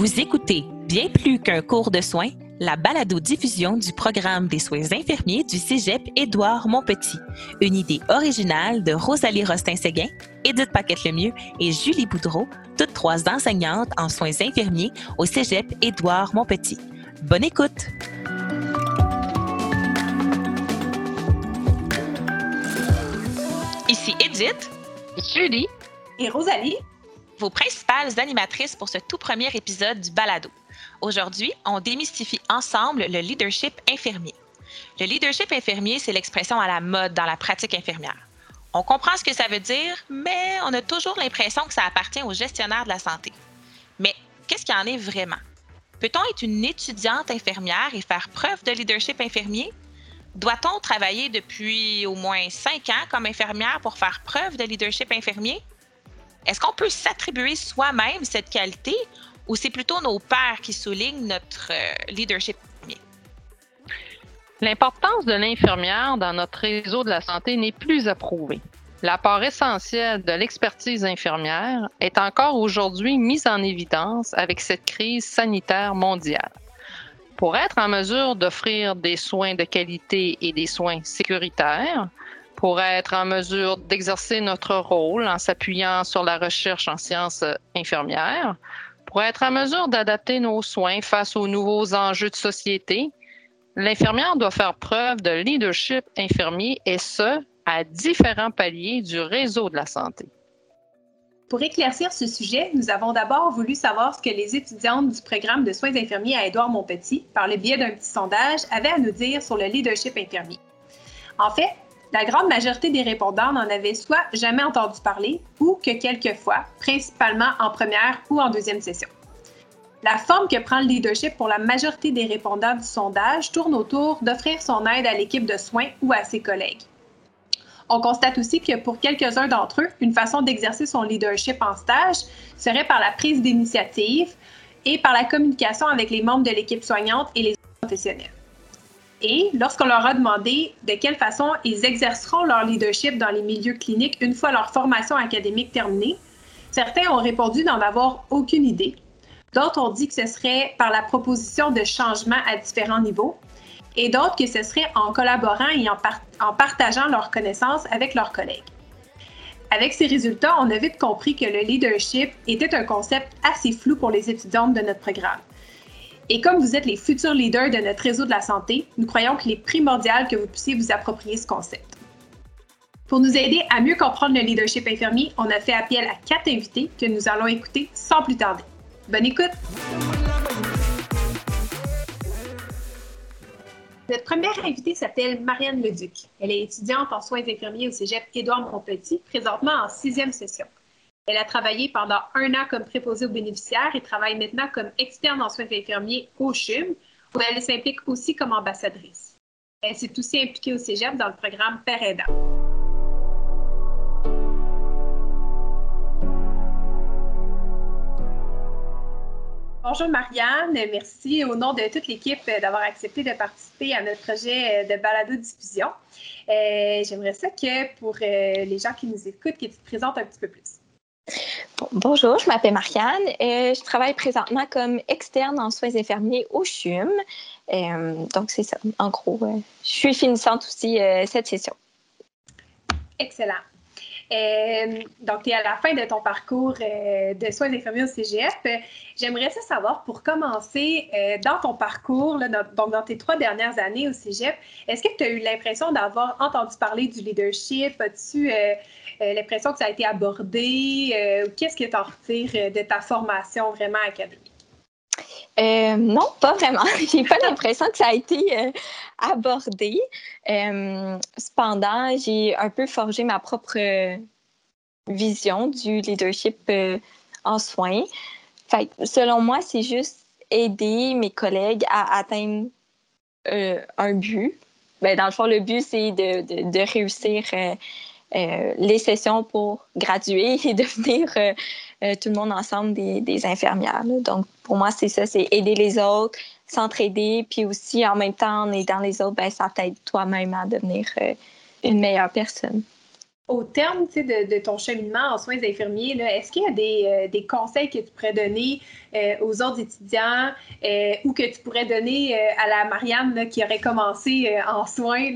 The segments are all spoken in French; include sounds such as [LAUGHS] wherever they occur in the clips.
Vous écoutez Bien plus qu'un cours de soins, la balado-diffusion du programme des soins infirmiers du Cégep Édouard Montpetit. Une idée originale de Rosalie Rostin-Séguin, Edith Paquette-Lemieux et Julie Boudreau, toutes trois enseignantes en soins infirmiers au Cégep Édouard Montpetit. Bonne écoute! Ici Edith, Julie et Rosalie, vos principales animatrices pour ce tout premier épisode du balado. Aujourd'hui, on démystifie ensemble le leadership infirmier. Le leadership infirmier, c'est l'expression à la mode dans la pratique infirmière. On comprend ce que ça veut dire, mais on a toujours l'impression que ça appartient aux gestionnaires de la santé. Mais qu'est-ce qu'il en est vraiment? Peut-on être une étudiante infirmière et faire preuve de leadership infirmier? Doit-on travailler depuis au moins cinq ans comme infirmière pour faire preuve de leadership infirmier? Est-ce qu'on peut s'attribuer soi-même cette qualité ou c'est plutôt nos pairs qui soulignent notre euh, leadership? L'importance de l'infirmière dans notre réseau de la santé n'est plus approuvée. L'apport essentiel de l'expertise infirmière est encore aujourd'hui mis en évidence avec cette crise sanitaire mondiale. Pour être en mesure d'offrir des soins de qualité et des soins sécuritaires, pour être en mesure d'exercer notre rôle en s'appuyant sur la recherche en sciences infirmières, pour être en mesure d'adapter nos soins face aux nouveaux enjeux de société, l'infirmière doit faire preuve de leadership infirmier et ce, à différents paliers du réseau de la santé. Pour éclaircir ce sujet, nous avons d'abord voulu savoir ce que les étudiantes du programme de soins infirmiers à Édouard Montpetit, par le biais d'un petit sondage, avaient à nous dire sur le leadership infirmier. En fait, la grande majorité des répondants n'en avaient soit jamais entendu parler ou que quelques fois, principalement en première ou en deuxième session. La forme que prend le leadership pour la majorité des répondants du sondage tourne autour d'offrir son aide à l'équipe de soins ou à ses collègues. On constate aussi que pour quelques-uns d'entre eux, une façon d'exercer son leadership en stage serait par la prise d'initiative et par la communication avec les membres de l'équipe soignante et les professionnels. Et lorsqu'on leur a demandé de quelle façon ils exerceront leur leadership dans les milieux cliniques une fois leur formation académique terminée, certains ont répondu n'en avoir aucune idée. D'autres ont dit que ce serait par la proposition de changements à différents niveaux et d'autres que ce serait en collaborant et en, en partageant leurs connaissances avec leurs collègues. Avec ces résultats, on a vite compris que le leadership était un concept assez flou pour les étudiantes de notre programme. Et comme vous êtes les futurs leaders de notre réseau de la santé, nous croyons qu'il est primordial que vous puissiez vous approprier ce concept. Pour nous aider à mieux comprendre le leadership infirmier, on a fait appel à quatre invités que nous allons écouter sans plus tarder. Bonne écoute! Notre première invitée s'appelle Marianne Leduc. Elle est étudiante en soins infirmiers au cégep Édouard Montpetit, présentement en sixième session. Elle a travaillé pendant un an comme préposée aux bénéficiaires et travaille maintenant comme externe en soins infirmiers au CHUM, où elle s'implique aussi comme ambassadrice. Elle s'est aussi impliquée au cégep dans le programme Père aidant. Bonjour Marianne, merci au nom de toute l'équipe d'avoir accepté de participer à notre projet de balado-diffusion. Euh, j'aimerais ça que pour euh, les gens qui nous écoutent, que tu te présentes un petit peu plus bonjour, je m'appelle Marianne. et je travaille présentement comme externe en soins infirmiers au CHUM. Euh, donc, c'est ça. En gros, euh, je suis finissante aussi euh, cette session. Excellent. Donc, tu es à la fin de ton parcours de soins infirmiers au CGF. J'aimerais ça savoir, pour commencer, dans ton parcours, donc dans tes trois dernières années au CGF, est-ce que tu as eu l'impression d'avoir entendu parler du leadership? As-tu euh, l'impression que ça a été abordé? Euh, qu'est-ce que tu en retires euh, de ta formation vraiment académique? Non, pas vraiment. [LAUGHS] J'ai pas l'impression que ça a été abordé. cependant, j'ai un peu forgé ma propre vision du leadership en soins. Selon moi, c'est juste aider mes collègues à atteindre un but. Ben, dans le fond, le but, c'est de, réussir euh, les sessions pour graduer et [LAUGHS] devenir euh, euh, tout le monde ensemble des, infirmières. Donc, pour moi, c'est ça, c'est aider les autres, s'entraider, puis aussi, en même temps, en aidant les autres, ben, ça t'aide toi-même à devenir une meilleure personne. au terme de, ton cheminement en soins infirmiers, est-ce qu'il y a des, euh, des, conseils que tu pourrais donner euh, aux autres étudiants euh, ou que tu pourrais donner à la Marianne qui aurait commencé en soins?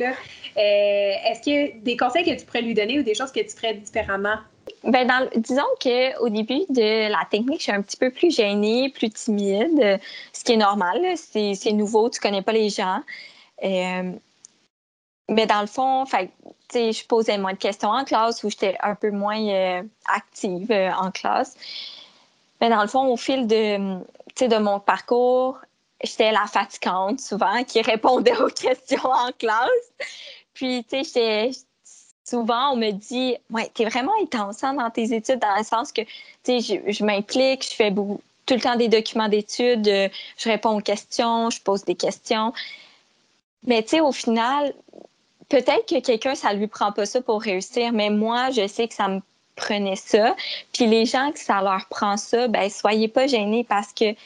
est-ce qu'il y a des conseils que tu pourrais lui donner ou des choses que tu ferais différemment? Ben dans, disons qu'au début de la technique, je suis un petit peu plus gênée, plus timide, ce qui est normal. C'est nouveau, tu connais pas les gens. mais dans le fond, fait, je posais moins de questions en classe ou j'étais un peu moins euh, active euh, en classe. Mais dans le fond, au fil de, de mon parcours, j'étais la fatigante souvent qui répondait [LAUGHS] aux questions en classe. Puis, tu sais, souvent, on me dit, ouais, t'es vraiment intensant dans tes études, dans le sens que, tu sais, je, m'implique, je fais tout le temps des documents d'études, euh, je réponds aux questions, je pose des questions. Mais, tu sais, au final, peut-être que quelqu'un, ça lui prend pas ça pour réussir, mais moi, je sais que ça me prenait ça. Puis les gens que ça leur prend ça, ben soyez pas gênés parce que, tu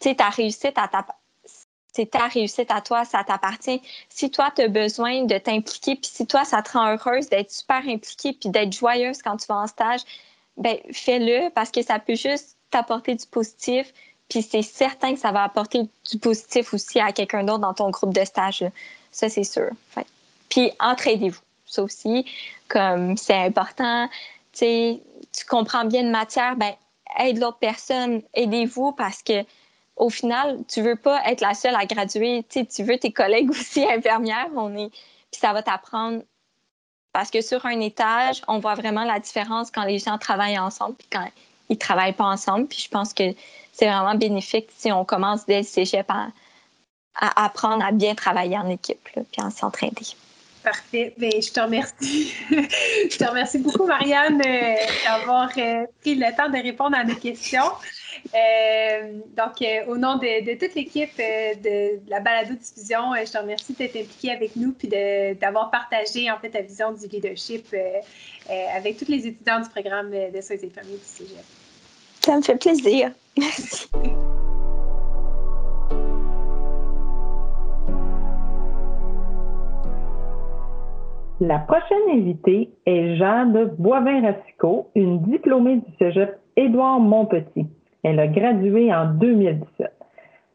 sais, ta réussite ta c'est ta réussite à toi, ça t'appartient. Si toi, tu as besoin de t'impliquer, puis si toi, ça te rend heureuse d'être super impliquée, puis d'être joyeuse quand tu vas en stage, ben fais-le parce que ça peut juste t'apporter du positif, puis c'est certain que ça va apporter du positif aussi à quelqu'un d'autre dans ton groupe de stage. Ça, c'est sûr. Fait. Puis entraidez-vous. Ça aussi, comme c'est important. Tu comprends bien de matière, ben aide l'autre personne, aidez-vous parce que au final, tu veux pas être la seule à graduer. tu veux tes collègues [LAUGHS] aussi infirmières. On est, puis ça va t'apprendre parce que sur un étage, on voit vraiment la différence quand les gens travaillent ensemble puis quand ils travaillent pas ensemble. Puis je pense que c'est vraiment bénéfique si on commence dès le cégep à, à apprendre à bien travailler en équipe puis à s'entraider. Parfait. Bien, je te remercie. [LAUGHS] je te remercie beaucoup, Marianne, euh, d'avoir euh, pris le temps de répondre à nos questions. Euh, donc, au nom de, toute l'équipe de, la balado-diffusion, je te remercie d'être impliquée avec nous puis d'avoir partagé en fait ta vision du leadership avec tous les étudiants du programme de soins infirmiers du Cégep. Ça me fait plaisir. Merci. [LAUGHS] La prochaine invitée est Jade Boivin-Racicot, une diplômée du cégep Édouard Montpetit. Elle a gradué en 2017.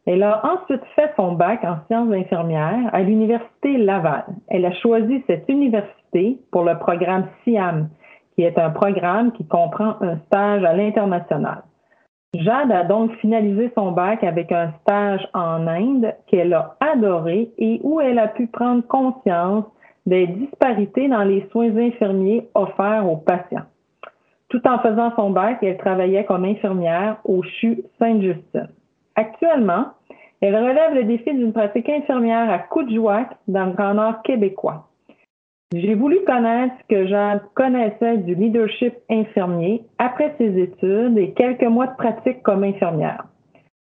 Elle a ensuite fait son bac en sciences infirmières à l'Université Laval. Elle a choisi cette université pour le programme SIAM, qui est un programme qui comprend un stage à l'international. Jade a donc finalisé son bac avec un stage en Inde qu'elle a adoré et où elle a pu prendre conscience des disparités dans les soins infirmiers offerts aux patients. Tout en faisant son bac, elle travaillait comme infirmière au CHU Sainte-Justine. Actuellement, elle relève le défi d'une pratique infirmière à Coudjouac dans le Grand Nord québécois. J'ai voulu connaître ce que Jeanne connaissait du leadership infirmier après ses études et quelques mois de pratique comme infirmière.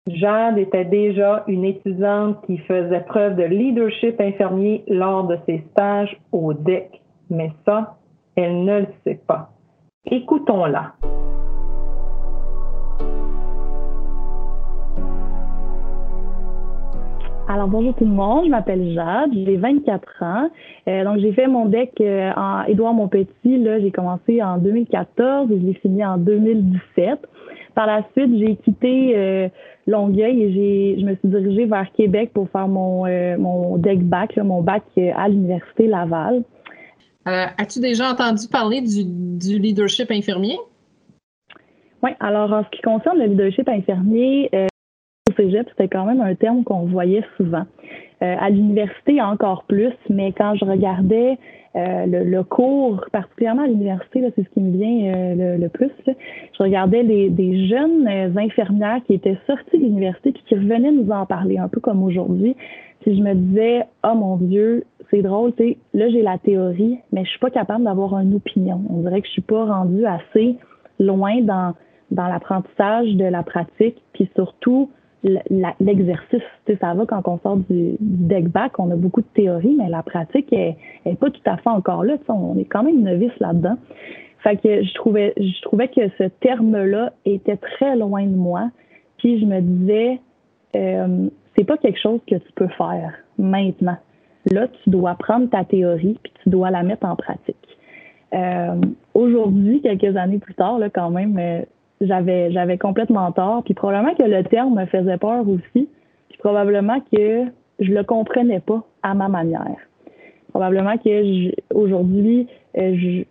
Jade était déjà une étudiante qui faisait preuve de leadership infirmier lors de ses stages au DEC, mais ça, elle ne le sait pas. Écoutons-la. Alors bonjour tout le monde, je m'appelle Jade, j'ai 24 ans. Euh, donc j'ai fait mon DEC euh, en Édouard Montpetit, là j'ai commencé en 2014 et je l'ai fini en 2017. Par la suite, j'ai quitté euh, Longueuil et j'ai, je me suis dirigée vers Québec pour faire mon, euh, mon deck bac, mon bac euh, à l'Université Laval. Euh, as-tu déjà entendu parler du, du leadership infirmier? Oui, alors en ce qui concerne le leadership infirmier, au cégep, c'était quand même un terme qu'on voyait souvent. à l'université, encore plus, mais quand je regardais euh, le, cours, particulièrement à l'université, c'est ce qui me vient euh, le, plus. Je regardais les, des jeunes euh, infirmières qui étaient sorties de l'université puis qui revenaient nous en parler, un peu comme aujourd'hui. Puis je me disais, oh mon Dieu, c'est drôle, tu là j'ai la théorie, mais je suis pas capable d'avoir une opinion. On dirait que je suis pas rendue assez loin dans, dans l'apprentissage de la pratique, puis surtout l'exercice. ça va quand on sort du, deck back, on a beaucoup de théorie, mais la pratique est, pas tout à fait encore là. On est quand même novice là-dedans. Fait que je trouvais, je trouvais que ce terme-là était très loin de moi. Puis je me disais, euh, c'est pas quelque chose que tu peux faire maintenant. Là, tu dois prendre ta théorie puis tu dois la mettre en pratique. Aujourd'hui, quelques années plus tard, là, quand même, j'avais j'avais complètement tort. Puis probablement que le terme me faisait peur aussi. Puis probablement que je le comprenais pas à ma manière. Probablement que aujourd'hui, euh,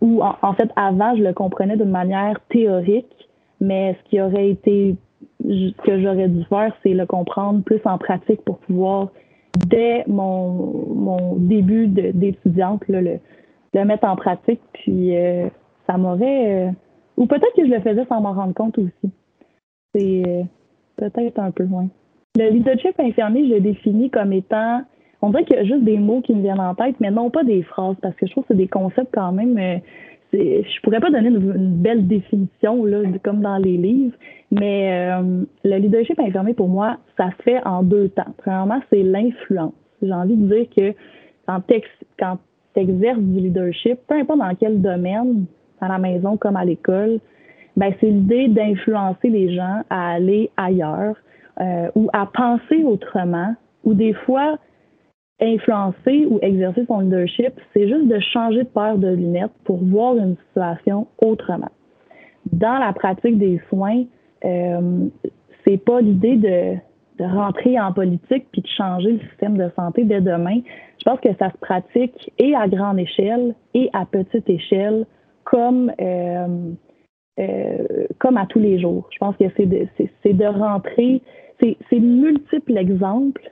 ou en, fait avant, je le comprenais d'une manière théorique, mais ce qui aurait été, ce que j'aurais dû faire, c'est le comprendre plus en pratique pour pouvoir, dès mon, mon début d'étudiante, le, le mettre en pratique. Puis euh, ça m'aurait euh, ou peut-être que je le faisais sans m'en rendre compte aussi. C'est euh, peut-être un peu loin. Le leadership infirmier, je le définis comme étant, on dirait qu'il y a juste des mots qui me viennent en tête, mais non pas des phrases, parce que je trouve que c'est des concepts quand même. Euh, je pourrais pas donner une, belle définition là, comme dans les livres, mais euh, le leadership infirmier pour moi, ça se fait en deux temps. Premièrement, c'est l'influence. J'ai envie de dire que quand tu exerces du leadership, peu importe dans quel domaine, à la maison comme à l'école, ben, c'est l'idée d'influencer les gens à aller ailleurs euh, ou à penser autrement ou des fois influencer ou exercer son leadership, c'est juste de changer de paire de lunettes pour voir une situation autrement. Dans la pratique des soins, euh, c'est pas l'idée de, de rentrer en politique puis de changer le système de santé dès demain. Je pense que ça se pratique et à grande échelle et à petite échelle comme, euh, euh, comme à tous les jours. Je pense que c'est de, c'est, de rentrer, c'est, c'est multiples exemples,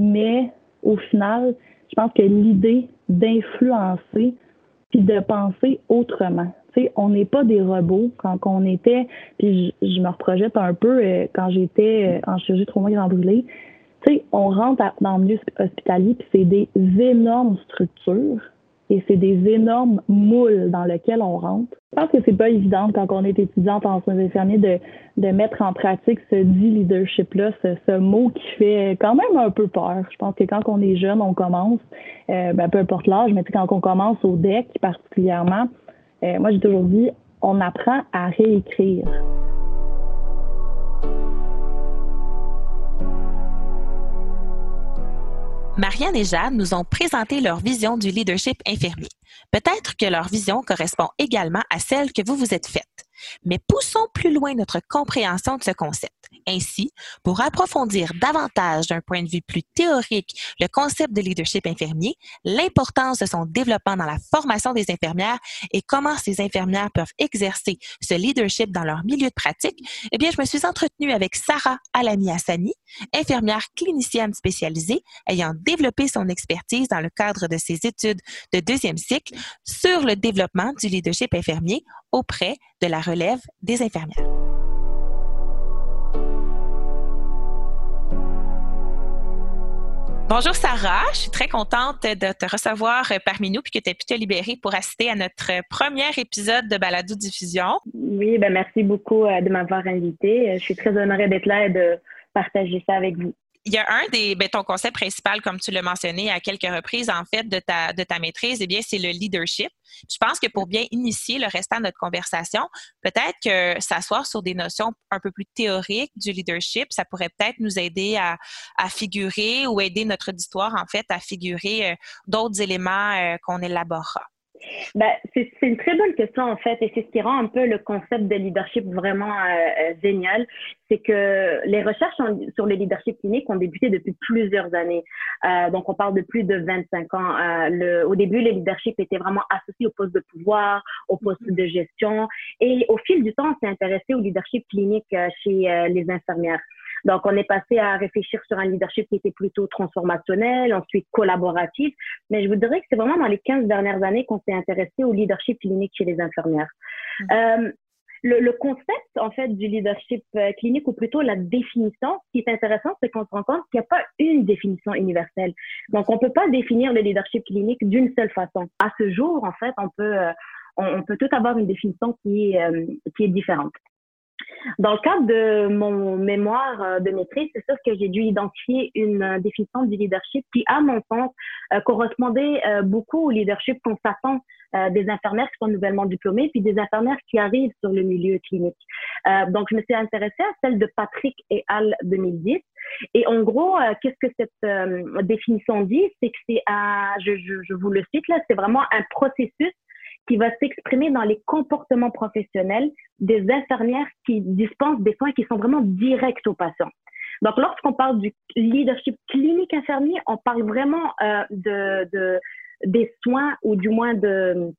mais au final, je pense que l'idée d'influencer puis de penser autrement. Tu sais, on n'est pas des robots quand on était, puis je, me reprojette un peu euh, quand j'étais en chirurgie trauma grand brûlé. On rentre dans le milieu hospitalier puis c'est des énormes structures et c'est des énormes moules dans lesquels on rentre. Je pense que c'est pas évident quand on est étudiante en soins infirmiers de, de mettre en pratique ce dit leadership-là, ce, ce, mot qui fait quand même un peu peur. Je pense que quand on est jeune, on commence, euh, ben, peu importe l'âge, mais quand on commence au DEC particulièrement, euh, moi j'ai toujours dit, on apprend à réécrire. Marianne et Jeanne nous ont présenté leur vision du leadership infirmier. Peut-être que leur vision correspond également à celle que vous vous êtes faite. Mais poussons plus loin notre compréhension de ce concept. Ainsi, pour approfondir davantage d'un point de vue plus théorique le concept de leadership infirmier, l'importance de son développement dans la formation des infirmières et comment ces infirmières peuvent exercer ce leadership dans leur milieu de pratique, eh bien, je me suis entretenue avec Sarah Alami Hassani, infirmière clinicienne spécialisée ayant développé son expertise dans le cadre de ses études de deuxième cycle sur le développement du leadership infirmier auprès de la relève des infirmières. Bonjour Sarah, je suis très contente de te recevoir parmi nous puis que tu aies pu te libérer pour assister à notre premier épisode de Balado Diffusion. Oui, ben merci beaucoup euh, de m'avoir invitée. Je suis très honorée d'être là et de partager ça avec vous il y a un des, ben, ton concept principal, comme tu l'as mentionné à quelques reprises, en fait, de ta, de ta maîtrise, eh bien, c'est le leadership. Je pense que pour bien initier le restant de notre conversation, peut-être que s'asseoir sur des notions un peu plus théoriques du leadership, ça pourrait peut-être nous aider à, à, figurer ou aider notre auditoire, en fait, à figurer euh, d'autres éléments euh, qu'on élaborera. Ben, c'est une très bonne question en fait, et c'est ce qui rend un peu le concept de leadership vraiment euh, euh, génial. C'est que les recherches sur le leadership clinique ont débuté depuis plusieurs années. Euh, donc, on parle de plus de 25 ans. Euh, le, au début, le leadership était vraiment associé au poste de pouvoir, au poste de gestion, et au fil du temps, on s'est intéressé au leadership clinique chez les infirmières. Donc, on est passé à réfléchir sur un leadership qui était plutôt transformationnel, ensuite collaboratif. Mais je vous dirais que c'est vraiment dans les 15 dernières années qu'on s'est intéressé au leadership clinique chez les infirmières. Mmh. Euh, le, le, concept, en fait, du leadership euh, clinique, ou plutôt la définition, ce qui est intéressant, c'est qu'on se rend compte qu'il n'y a pas une définition universelle. Donc, on ne peut pas définir le leadership clinique d'une seule façon. À ce jour, en fait, on peut, euh, on, peut tout avoir une définition qui est, euh, qui est différente. Dans le cadre de mon mémoire euh, de maîtrise, c'est sûr que j'ai dû identifier une euh, définition du leadership qui, à mon sens, euh, correspondait beaucoup au leadership qu'on s'attend des infirmières qui sont nouvellement diplômées, puis des infirmières qui arrivent sur le milieu clinique. donc, je me suis intéressée à celle de Patrick et Al 2010. Et en gros, qu'est-ce que cette définition dit? C'est que c'est je, je, je vous le cite là, c'est vraiment un processus qui va s'exprimer dans les comportements professionnels des infirmières qui dispensent des soins qui sont vraiment directs aux patients. Donc, lorsqu'on parle du leadership clinique infirmier, on parle vraiment euh, de, de, des soins ou du moins de,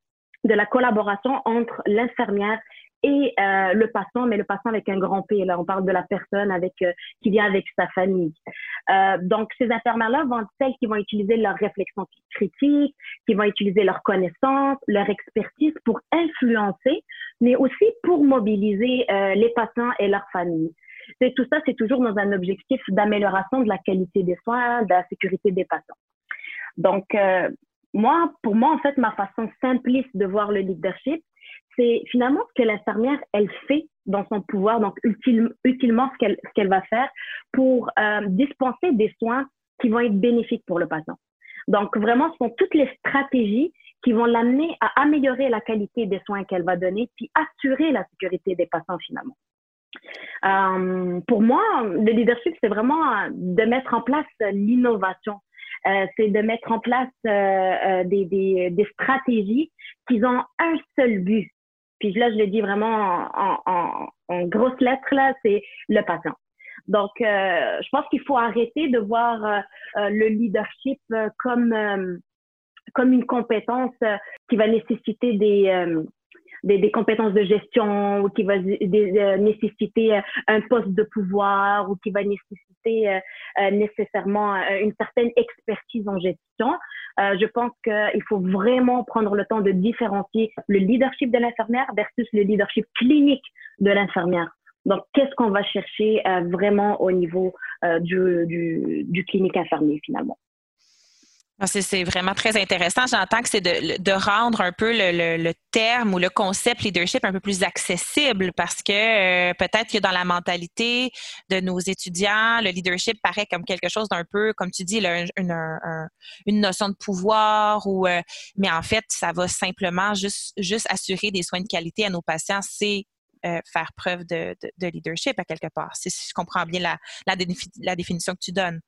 de la collaboration entre l'infirmière et euh, le patient, mais le patient avec un grand P. Là, on parle de la personne avec euh, qui vient avec sa famille. Euh, donc, ces infirmières-là vont être celles qui vont utiliser leur réflexion critique, qui vont utiliser leur connaissance, leur expertise pour influencer, mais aussi pour mobiliser euh, les patients et leurs familles. Et tout ça, c'est toujours dans un objectif d'amélioration de la qualité des soins, de la sécurité des patients. Donc, euh, moi, pour moi, en fait, ma façon simpliste de voir le leadership, c'est finalement ce que l'infirmière, elle fait dans son pouvoir, donc utilement ce qu'elle qu'elle va faire pour euh, dispenser des soins qui vont être bénéfiques pour le patient. Donc vraiment, ce sont toutes les stratégies qui vont l'amener à améliorer la qualité des soins qu'elle va donner, puis assurer la sécurité des patients finalement. Euh, pour moi, le leadership, c'est vraiment de mettre en place l'innovation. Euh, c'est de mettre en place euh, euh, des, des, des, stratégies qui ont un seul but. Puis là, je le dis vraiment en, en, en grosses lettres, là, c'est le patient. Donc, euh, je pense qu'il faut arrêter de voir euh, le leadership comme, comme une compétence qui va nécessiter des, des, des, compétences de gestion ou qui va euh, nécessiter euh, un poste de pouvoir ou qui va nécessiter euh, nécessairement une certaine expertise en gestion. je pense qu'il faut vraiment prendre le temps de différencier le leadership de l'infirmière versus le leadership clinique de l'infirmière. Donc, qu'est-ce qu'on va chercher vraiment au niveau du, du, du clinique infirmier finalement? C'est vraiment très intéressant. J'entends que c'est de, de, rendre un peu le, le, terme ou le concept leadership un peu plus accessible parce que euh, peut-être que dans la mentalité de nos étudiants, le leadership paraît comme quelque chose d'un peu, comme tu dis, une, une, notion de pouvoir ou euh, mais en fait, ça va simplement juste, juste assurer des soins de qualité à nos patients. C'est euh, faire preuve de, de, de, leadership à quelque part. Si je comprends bien la, la définition que tu donnes.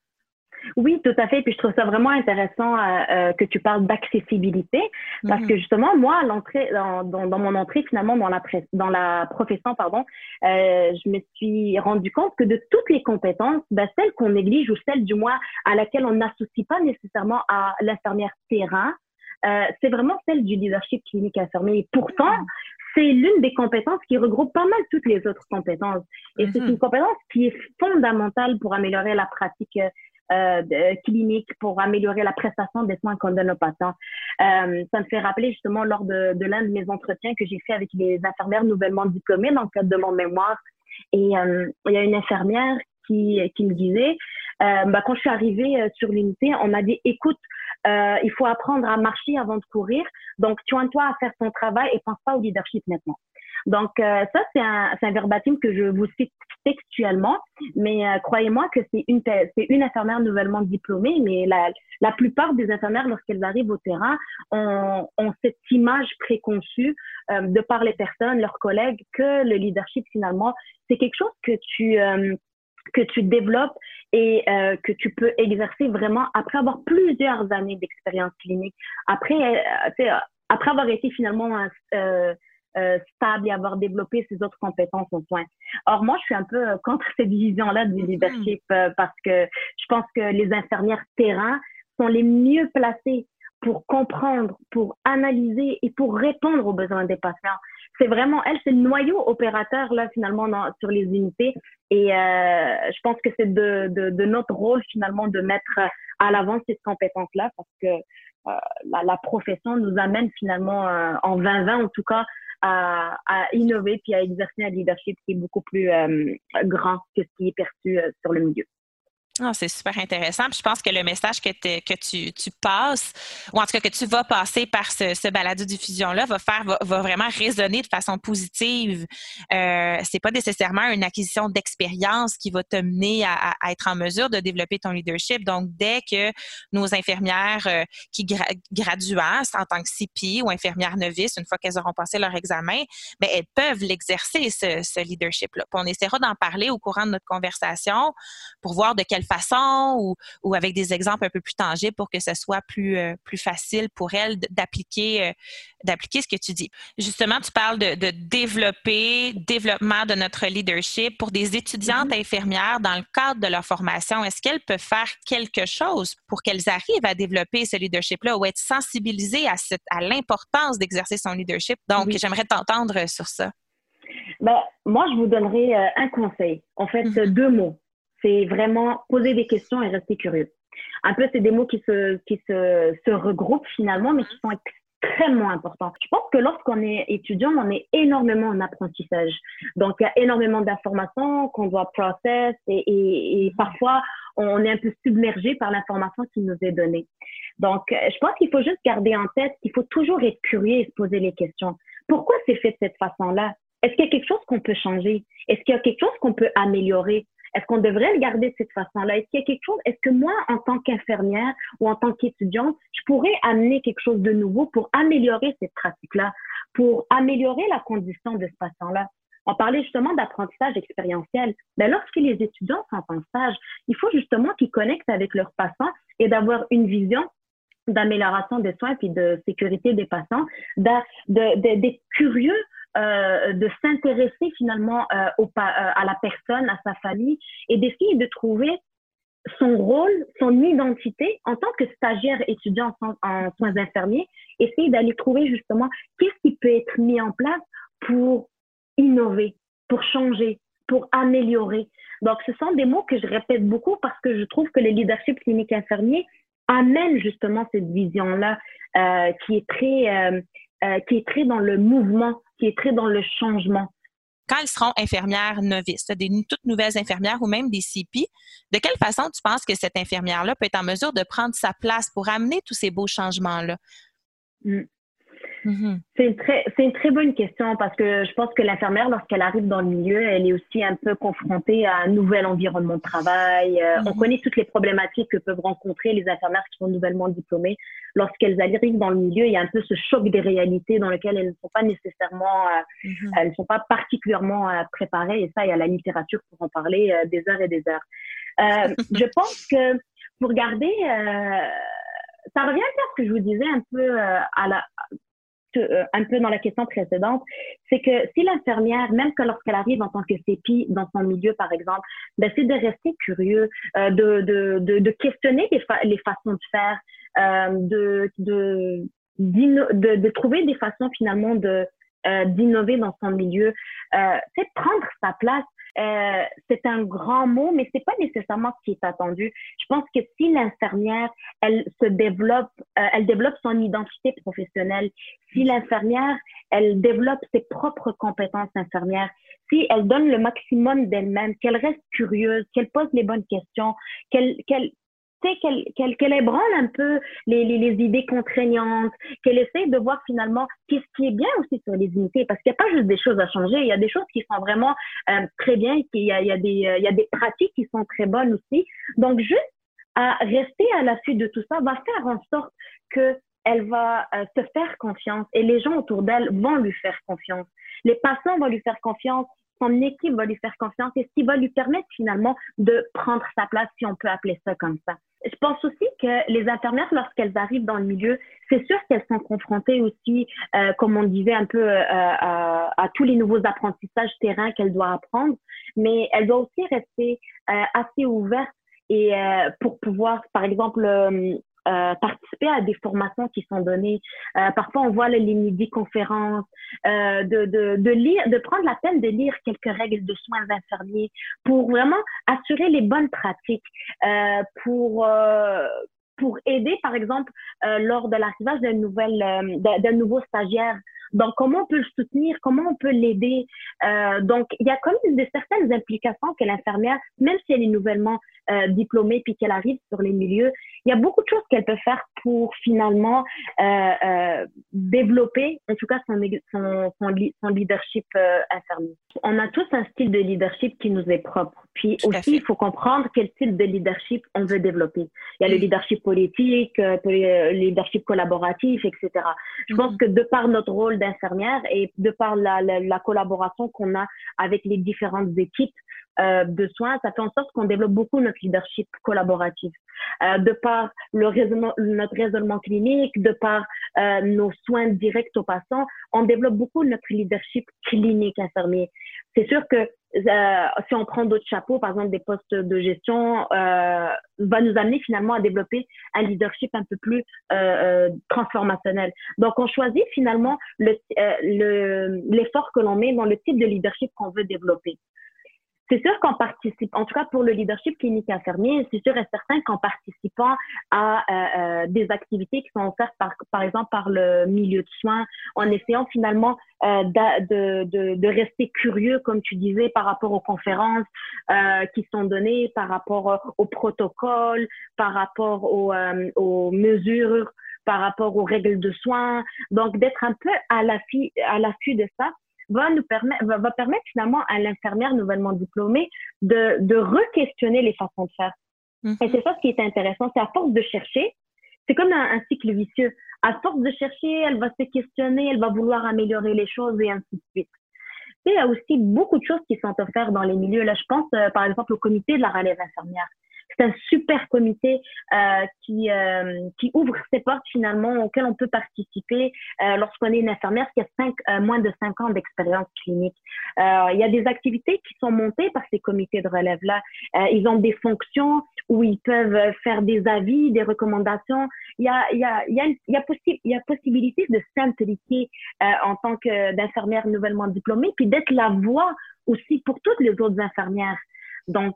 Oui, tout à fait. Puis je trouve ça vraiment intéressant euh, euh, que tu parles d'accessibilité parce mm-hmm. que justement, moi, à l'entrée, dans, dans, dans, mon entrée finalement dans la, dans la profession, pardon, euh, je me suis rendu compte que de toutes les compétences, ben, celles qu'on néglige ou celles du moins à laquelle on n'associe pas nécessairement à l'infirmière terrain, euh, c'est vraiment celle du leadership clinique infirmier. Et pourtant, mm-hmm. c'est l'une des compétences qui regroupe pas mal toutes les autres compétences. Et c'est mm-hmm. une compétence qui est fondamentale pour améliorer la pratique euh, clinique pour améliorer la prestation des soins qu'on donne aux patients. Euh, ça me fait rappeler justement lors de, de l'un de mes entretiens que j'ai fait avec les infirmières nouvellement diplômées dans le cadre de mon mémoire. Et euh, il y a une infirmière qui, qui me disait, euh, bah, quand je suis arrivée euh, sur l'unité, on m'a dit, écoute, euh, il faut apprendre à marcher avant de courir. Donc, tu toi à faire ton travail et pense pas au leadership maintenant. Donc, euh, ça, c'est un, un verbatim que je vous cite textuellement, mais euh, croyez-moi que c'est une, une infirmière nouvellement diplômée, mais la, la plupart des infirmières, lorsqu'elles arrivent au terrain, ont, ont cette image préconçue euh, de par les personnes, leurs collègues, que le leadership, finalement, c'est quelque chose que tu que tu développes et euh, que tu peux exercer vraiment après avoir plusieurs années d'expérience clinique, après, euh, après avoir été finalement euh, euh, stable et avoir développé ses autres compétences en soins. Or, moi, je suis un peu euh, contre cette vision-là du mm-hmm. leadership euh, parce que je pense que les infirmières terrain sont les mieux placées pour comprendre, pour analyser et pour répondre aux besoins des patients. C'est vraiment elle, c'est le noyau opérateur là finalement dans, sur les unités. Et euh, je pense que c'est de, de, de, notre rôle finalement de mettre à l'avant ces compétences-là parce que euh, la, la, profession nous amène finalement euh, en 2020 en tout cas à, à, innover puis à exercer un leadership qui est beaucoup plus euh, grand que ce qui est perçu euh, sur le milieu. Oh, c'est super intéressant. Je pense que le message que, tu, passes, ou en tout cas que tu vas passer par ce, ce balado diffusion-là, va faire va, vraiment résonner de façon positive. Euh, c'est pas nécessairement une acquisition d'expérience qui va te mener à, à, être en mesure de développer ton leadership. Donc, dès que nos infirmières euh, qui gra graduent en tant que CP ou infirmières novices, une fois qu'elles auront passé leur examen, ben, elles peuvent l'exercer, ce, ce leadership-là. on essaiera d'en parler au courant de notre conversation pour voir de quelle façon ou, ou, avec des exemples un peu plus tangibles pour que ce soit plus, euh, plus facile pour elles d'appliquer, euh, d'appliquer ce que tu dis. Justement, tu parles de, de, développer, développement de notre leadership pour des étudiantes mm-hmm. infirmières dans le cadre de leur formation. Est-ce qu'elles peuvent faire quelque chose pour qu'elles arrivent à développer ce leadership-là ou être sensibilisées à, cette, à l'importance d'exercer son leadership? Donc, j'aimerais t'entendre sur ça. Ben, moi, je vous donnerai euh, un conseil. En fait, mm-hmm. deux mots. C'est vraiment poser des questions et rester curieux. Un peu, c'est des mots qui se, qui se, se regroupent finalement, mais qui sont extrêmement importants. Je pense que lorsqu'on est étudiant, on est énormément en apprentissage. Donc, il y a énormément d'informations qu'on doit process et, et, et, parfois, on est un peu submergé par l'information qui nous est donnée. Donc, je pense qu'il faut juste garder en tête qu'il faut toujours être curieux et se poser les questions. Pourquoi c'est fait de cette façon-là? Est-ce qu'il y a quelque chose qu'on peut changer? Est-ce qu'il y a quelque chose qu'on peut améliorer? Est-ce qu'on devrait le garder de cette façon-là? Est-ce qu'il y a quelque chose, est-ce que moi, en tant qu'infirmière ou en tant qu'étudiante, je pourrais amener quelque chose de nouveau pour améliorer cette pratique-là, pour améliorer la condition de ce patient-là? On parlait justement d'apprentissage expérientiel. Mais lorsque les étudiants sont en stage, il faut justement qu'ils connectent avec leurs patients et d'avoir une vision d'amélioration des soins puis de sécurité des patients, d'être curieux euh, de s'intéresser finalement euh, euh, à la personne, à sa famille et d'essayer de trouver son rôle, son identité en tant que stagiaire étudiant en, soins infirmiers, essayer d'aller trouver justement qu'est-ce qui peut être mis en place pour innover, pour changer, pour améliorer. Donc, ce sont des mots que je répète beaucoup parce que je trouve que le leadership clinique infirmier amène justement cette vision-là qui est très qui est très dans le mouvement, qui est très dans le changement. Quand elles seront infirmières novices, des toutes nouvelles infirmières ou même des CP, de quelle façon tu penses que cette infirmière-là peut être en mesure de prendre sa place pour amener tous ces beaux changements-là? Mm. Mm-hmm. C'est une, très, c'est une très bonne question parce que je pense que l'infirmière, lorsqu'elle arrive dans le milieu, elle est aussi un peu confrontée à un nouvel environnement de travail. Euh, on mm-hmm. connaît toutes les problématiques que peuvent rencontrer les infirmières qui sont nouvellement diplômées. Lorsqu'elles arrivent dans le milieu, il y a un peu ce choc des réalités dans lequel elles ne sont pas nécessairement, euh, mm-hmm. elles ne sont pas particulièrement euh, préparées. Et ça, il y a la littérature pour en parler des heures et des heures. [LAUGHS] je pense que pour garder ça revient à ce que je vous disais un peu à la, euh, un peu dans la question précédente, c'est que si l'infirmière, même que lorsqu'elle arrive en tant que CEPI dans son milieu, par exemple, ben, c'est de rester curieux, euh, de, de, de, questionner les, les, façons de faire, euh, de, de, trouver des façons finalement de euh, d'innover dans son milieu, euh, c'est prendre sa place euh, c'est un grand mot, mais c'est pas nécessairement ce qui est attendu. Je pense que si l'infirmière, elle se développe, euh, elle développe son identité professionnelle, si l'infirmière, elle développe ses propres compétences infirmières, si elle donne le maximum d'elle-même, qu'elle reste curieuse, qu'elle pose les bonnes questions, qu'elle qu'elle qu'elle ébranle un peu les, idées contraignantes, qu'elle essaie de voir finalement qu'est-ce qui est bien aussi sur les unités, parce qu'il n'y a pas juste des choses à changer, il y a des choses qui sont vraiment euh, très bien, il y a, euh, il y a des pratiques qui sont très bonnes aussi. Donc, juste à rester à la suite de tout ça va faire en sorte que elle va euh, se faire confiance et les gens autour d'elle vont lui faire confiance. Les patients vont lui faire confiance, son équipe va lui faire confiance et ce qui va lui permettre finalement de prendre sa place, si on peut appeler ça comme ça. Je pense aussi que les infirmières, lorsqu'elles arrivent dans le milieu, c'est sûr qu'elles sont confrontées aussi, euh, comme on disait un peu, euh, à, tous les nouveaux apprentissages terrain qu'elles doivent apprendre, mais elles doivent aussi rester euh, assez ouvertes et euh, pour pouvoir, par exemple, euh, euh, participer à des formations qui sont données. Euh, parfois, on voit les midi-conférences, euh, de, de, de, lire, de prendre la peine de lire quelques règles de soins infirmiers pour vraiment assurer les bonnes pratiques, euh, pour euh, pour aider, par exemple, lors de l'arrivage d'un nouvel d'un nouveau stagiaire donc, comment on peut le soutenir? Comment on peut l'aider? Euh, donc, il y a comme des certaines implications que l'infirmière, même si elle est nouvellement euh, diplômée puis qu'elle arrive sur les milieux, il y a beaucoup de choses qu'elle peut faire pour finalement euh, euh développer, en tout cas, son, son, son, leadership euh, infirmier. On a tous un style de leadership qui nous est propre. Puis aussi, il faut comprendre quel style de leadership on veut développer. Il y a le leadership politique, le leadership collaboratif, etc. Je pense mm-hmm. que de par notre rôle d'infirmière et de par la, la, la collaboration qu'on a avec les différentes équipes euh, de soins, ça fait en sorte qu'on développe beaucoup notre leadership collaboratif. Euh, de par le raisonnement, notre raisonnement clinique, de par euh, nos soins directs aux patients, on développe beaucoup notre leadership clinique infirmier. C'est sûr que euh, si on prend d'autres chapeaux, par exemple des postes de gestion, euh, va nous amener finalement à développer un leadership un peu plus euh, transformationnel. Donc, on choisit finalement l'effort le, l'effort que l'on met dans le type de leadership qu'on veut développer. C'est sûr qu'en participant, en tout cas pour le leadership clinique infirmier, c'est sûr et certain qu'en participant à euh, euh des activités qui sont offertes par, par exemple par le milieu de soins, en essayant finalement euh, de, de, de, rester curieux, comme tu disais, par rapport aux conférences euh, qui sont données, par rapport euh, aux protocoles, par rapport aux, euh, aux mesures par rapport aux règles de soins. Donc, d'être un peu à l'affût de ça va nous permettre, va, permettre finalement à l'infirmière nouvellement diplômée de, de re-questionner les façons de faire. Mhm. Et c'est ça ce qui est intéressant, c'est à force de chercher, c'est comme un, cycle vicieux. À force de chercher, elle va se questionner, elle va vouloir améliorer les choses et ainsi de suite. Et il y a aussi beaucoup de choses qui sont offertes dans les milieux. Là, je pense euh, par exemple au comité de la relève infirmière. C'est un super comité euh, qui, euh, qui ouvre ses portes finalement auquel on peut participer euh, lorsqu'on est une infirmière qui a cinq, euh, moins de cinq ans d'expérience clinique. Euh, il y a des activités qui sont montées par ces comités de relève-là. ils ont des fonctions où ils peuvent faire des avis, des recommandations. Il y a, il possibilité de s'impliquer en tant que d'infirmière nouvellement diplômée, puis d'être la voix aussi pour toutes les autres infirmières. Donc,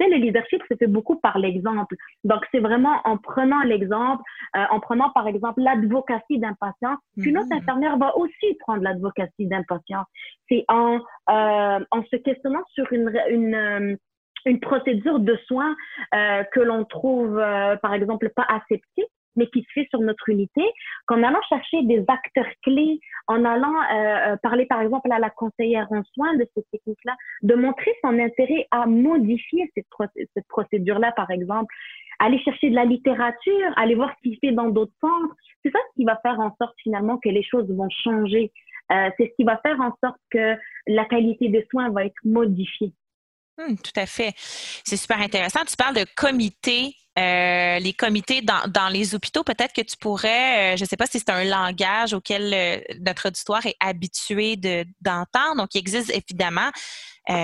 le leadership se fait beaucoup par l'exemple. Donc, c'est vraiment en prenant l'exemple, euh, en prenant par exemple l'advocacy d'un patient, qu'une autre mm-hmm. infirmière va aussi prendre l'advocacy d'un patient. C'est en, euh, en se questionnant sur une, une euh, une procédure de soins euh, que l'on trouve, euh, par exemple, pas aseptique, mais qui se fait sur notre unité, qu'en allant chercher des acteurs clés, en allant euh, euh, parler par exemple à la conseillère en soins de cette technique-là, de montrer son intérêt à modifier cette, cette procédure-là, par exemple, aller chercher de la littérature, aller voir ce qui se fait dans d'autres centres. C'est ça ce qui va faire en sorte finalement que les choses vont changer. Euh, c'est ce qui va faire en sorte que la qualité des soins va être modifiée. Hum, tout à fait. C'est super intéressant. Tu parles de comité euh, les comités dans, les hôpitaux, peut-être que tu pourrais, euh, je ne sais pas si c'est un langage auquel euh, notre auditoire est habitué d'entendre. Donc, il existe évidemment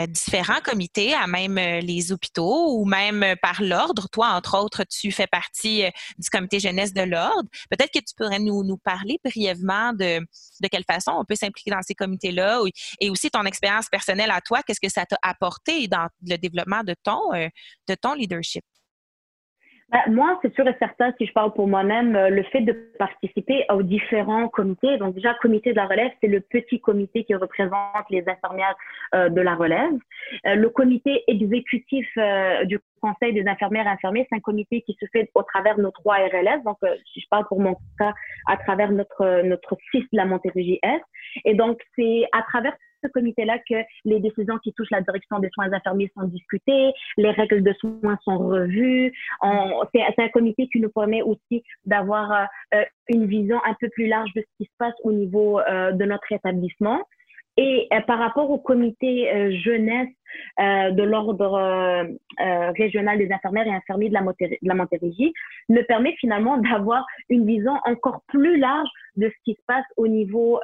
différents comités à même les hôpitaux ou même par l'ordre. Toi, entre autres, tu fais partie du comité jeunesse de l'ordre. Peut-être que tu pourrais nous, nous parler brièvement de, de quelle façon on peut s'impliquer dans ces comités-là et aussi ton expérience personnelle à toi. Qu'est-ce que ça t'a apporté dans le développement de ton, de ton leadership? Bah, moi, c'est sûr et certain, si je parle pour moi-même, euh, le fait de participer aux différents comités. Donc déjà, comité de la relève, c'est le petit comité qui représente les infirmières euh, de la relève. Euh, le comité exécutif du Conseil des infirmières et infirmiers, c'est un comité qui se fait au travers nos trois RLS. Donc, si je parle pour mon cas, à travers notre notre site de la Montérégie Est. Et donc, c'est à travers ce comité-là que les décisions qui touchent la direction des soins infirmiers sont discutées, les règles de soins sont revues. C'est un comité qui nous permet aussi d'avoir euh, une vision un peu plus large de ce qui se passe au niveau euh, de notre établissement. Et euh, par rapport au comité jeunesse de l'ordre régional des infirmières et infirmiers de la, de Montérégie, me permet finalement d'avoir une vision encore plus large de ce qui se passe au niveau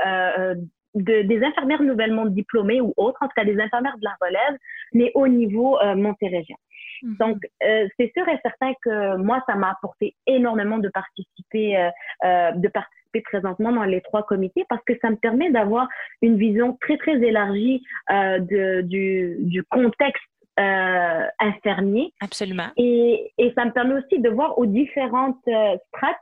des infirmières nouvellement diplômées ou autres, en tout cas des infirmières de la relève, mais au niveau euh, montérégien. Mhm. Donc, euh, c'est sûr et certain que moi, ça m'a apporté énormément de participer, euh, euh, de participer présentement dans les trois comités parce que ça me permet d'avoir une vision très, très élargie euh, de, du, du contexte euh, infirmier. Absolument. Et, et ça me permet aussi de voir aux différentes strates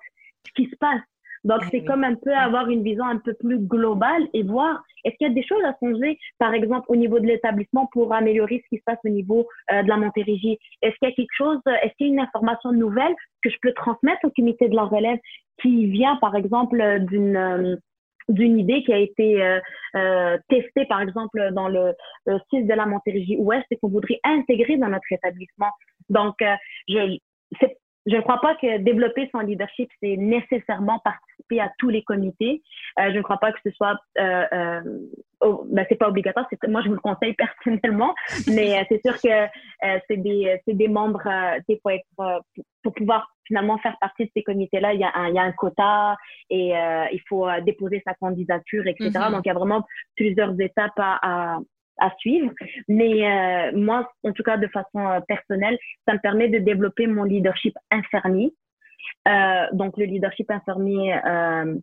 ce qui se passe donc, eh c'est comme un peu avoir une vision un peu plus globale et voir est-ce qu'il y a des choses à changer, par exemple, au niveau de l'établissement pour améliorer ce qui se passe au niveau euh, de la Montérégie. Est-ce qu'il y a quelque chose, est-ce qu'il y a une information nouvelle que je peux transmettre au comité de la relève qui vient, par exemple, d'une euh, d'une idée qui a été euh, euh, testée, par exemple, dans le, le site de la Montérégie Ouest et qu'on voudrait intégrer dans notre établissement? Donc, je, je ne crois pas que développer son leadership, c'est nécessairement participer à tous les comités. Euh, je ne crois pas que ce soit, euh, euh, ben, c'est pas obligatoire. Moi, je vous le conseille [LAUGHS] personnellement, mais euh, c'est sûr que euh, c'est des, c'est des membres, il faut être, pour, pouvoir finalement faire partie de ces comités-là, il y a un, il y a un quota et il faut déposer sa candidature, etc. Mm-hmm. Donc, il y a vraiment plusieurs étapes à, à à suivre. Mais euh, moi, en tout cas, de façon euh, personnelle, ça me permet de développer mon leadership infirmier. Euh, donc, le leadership infirmier euh,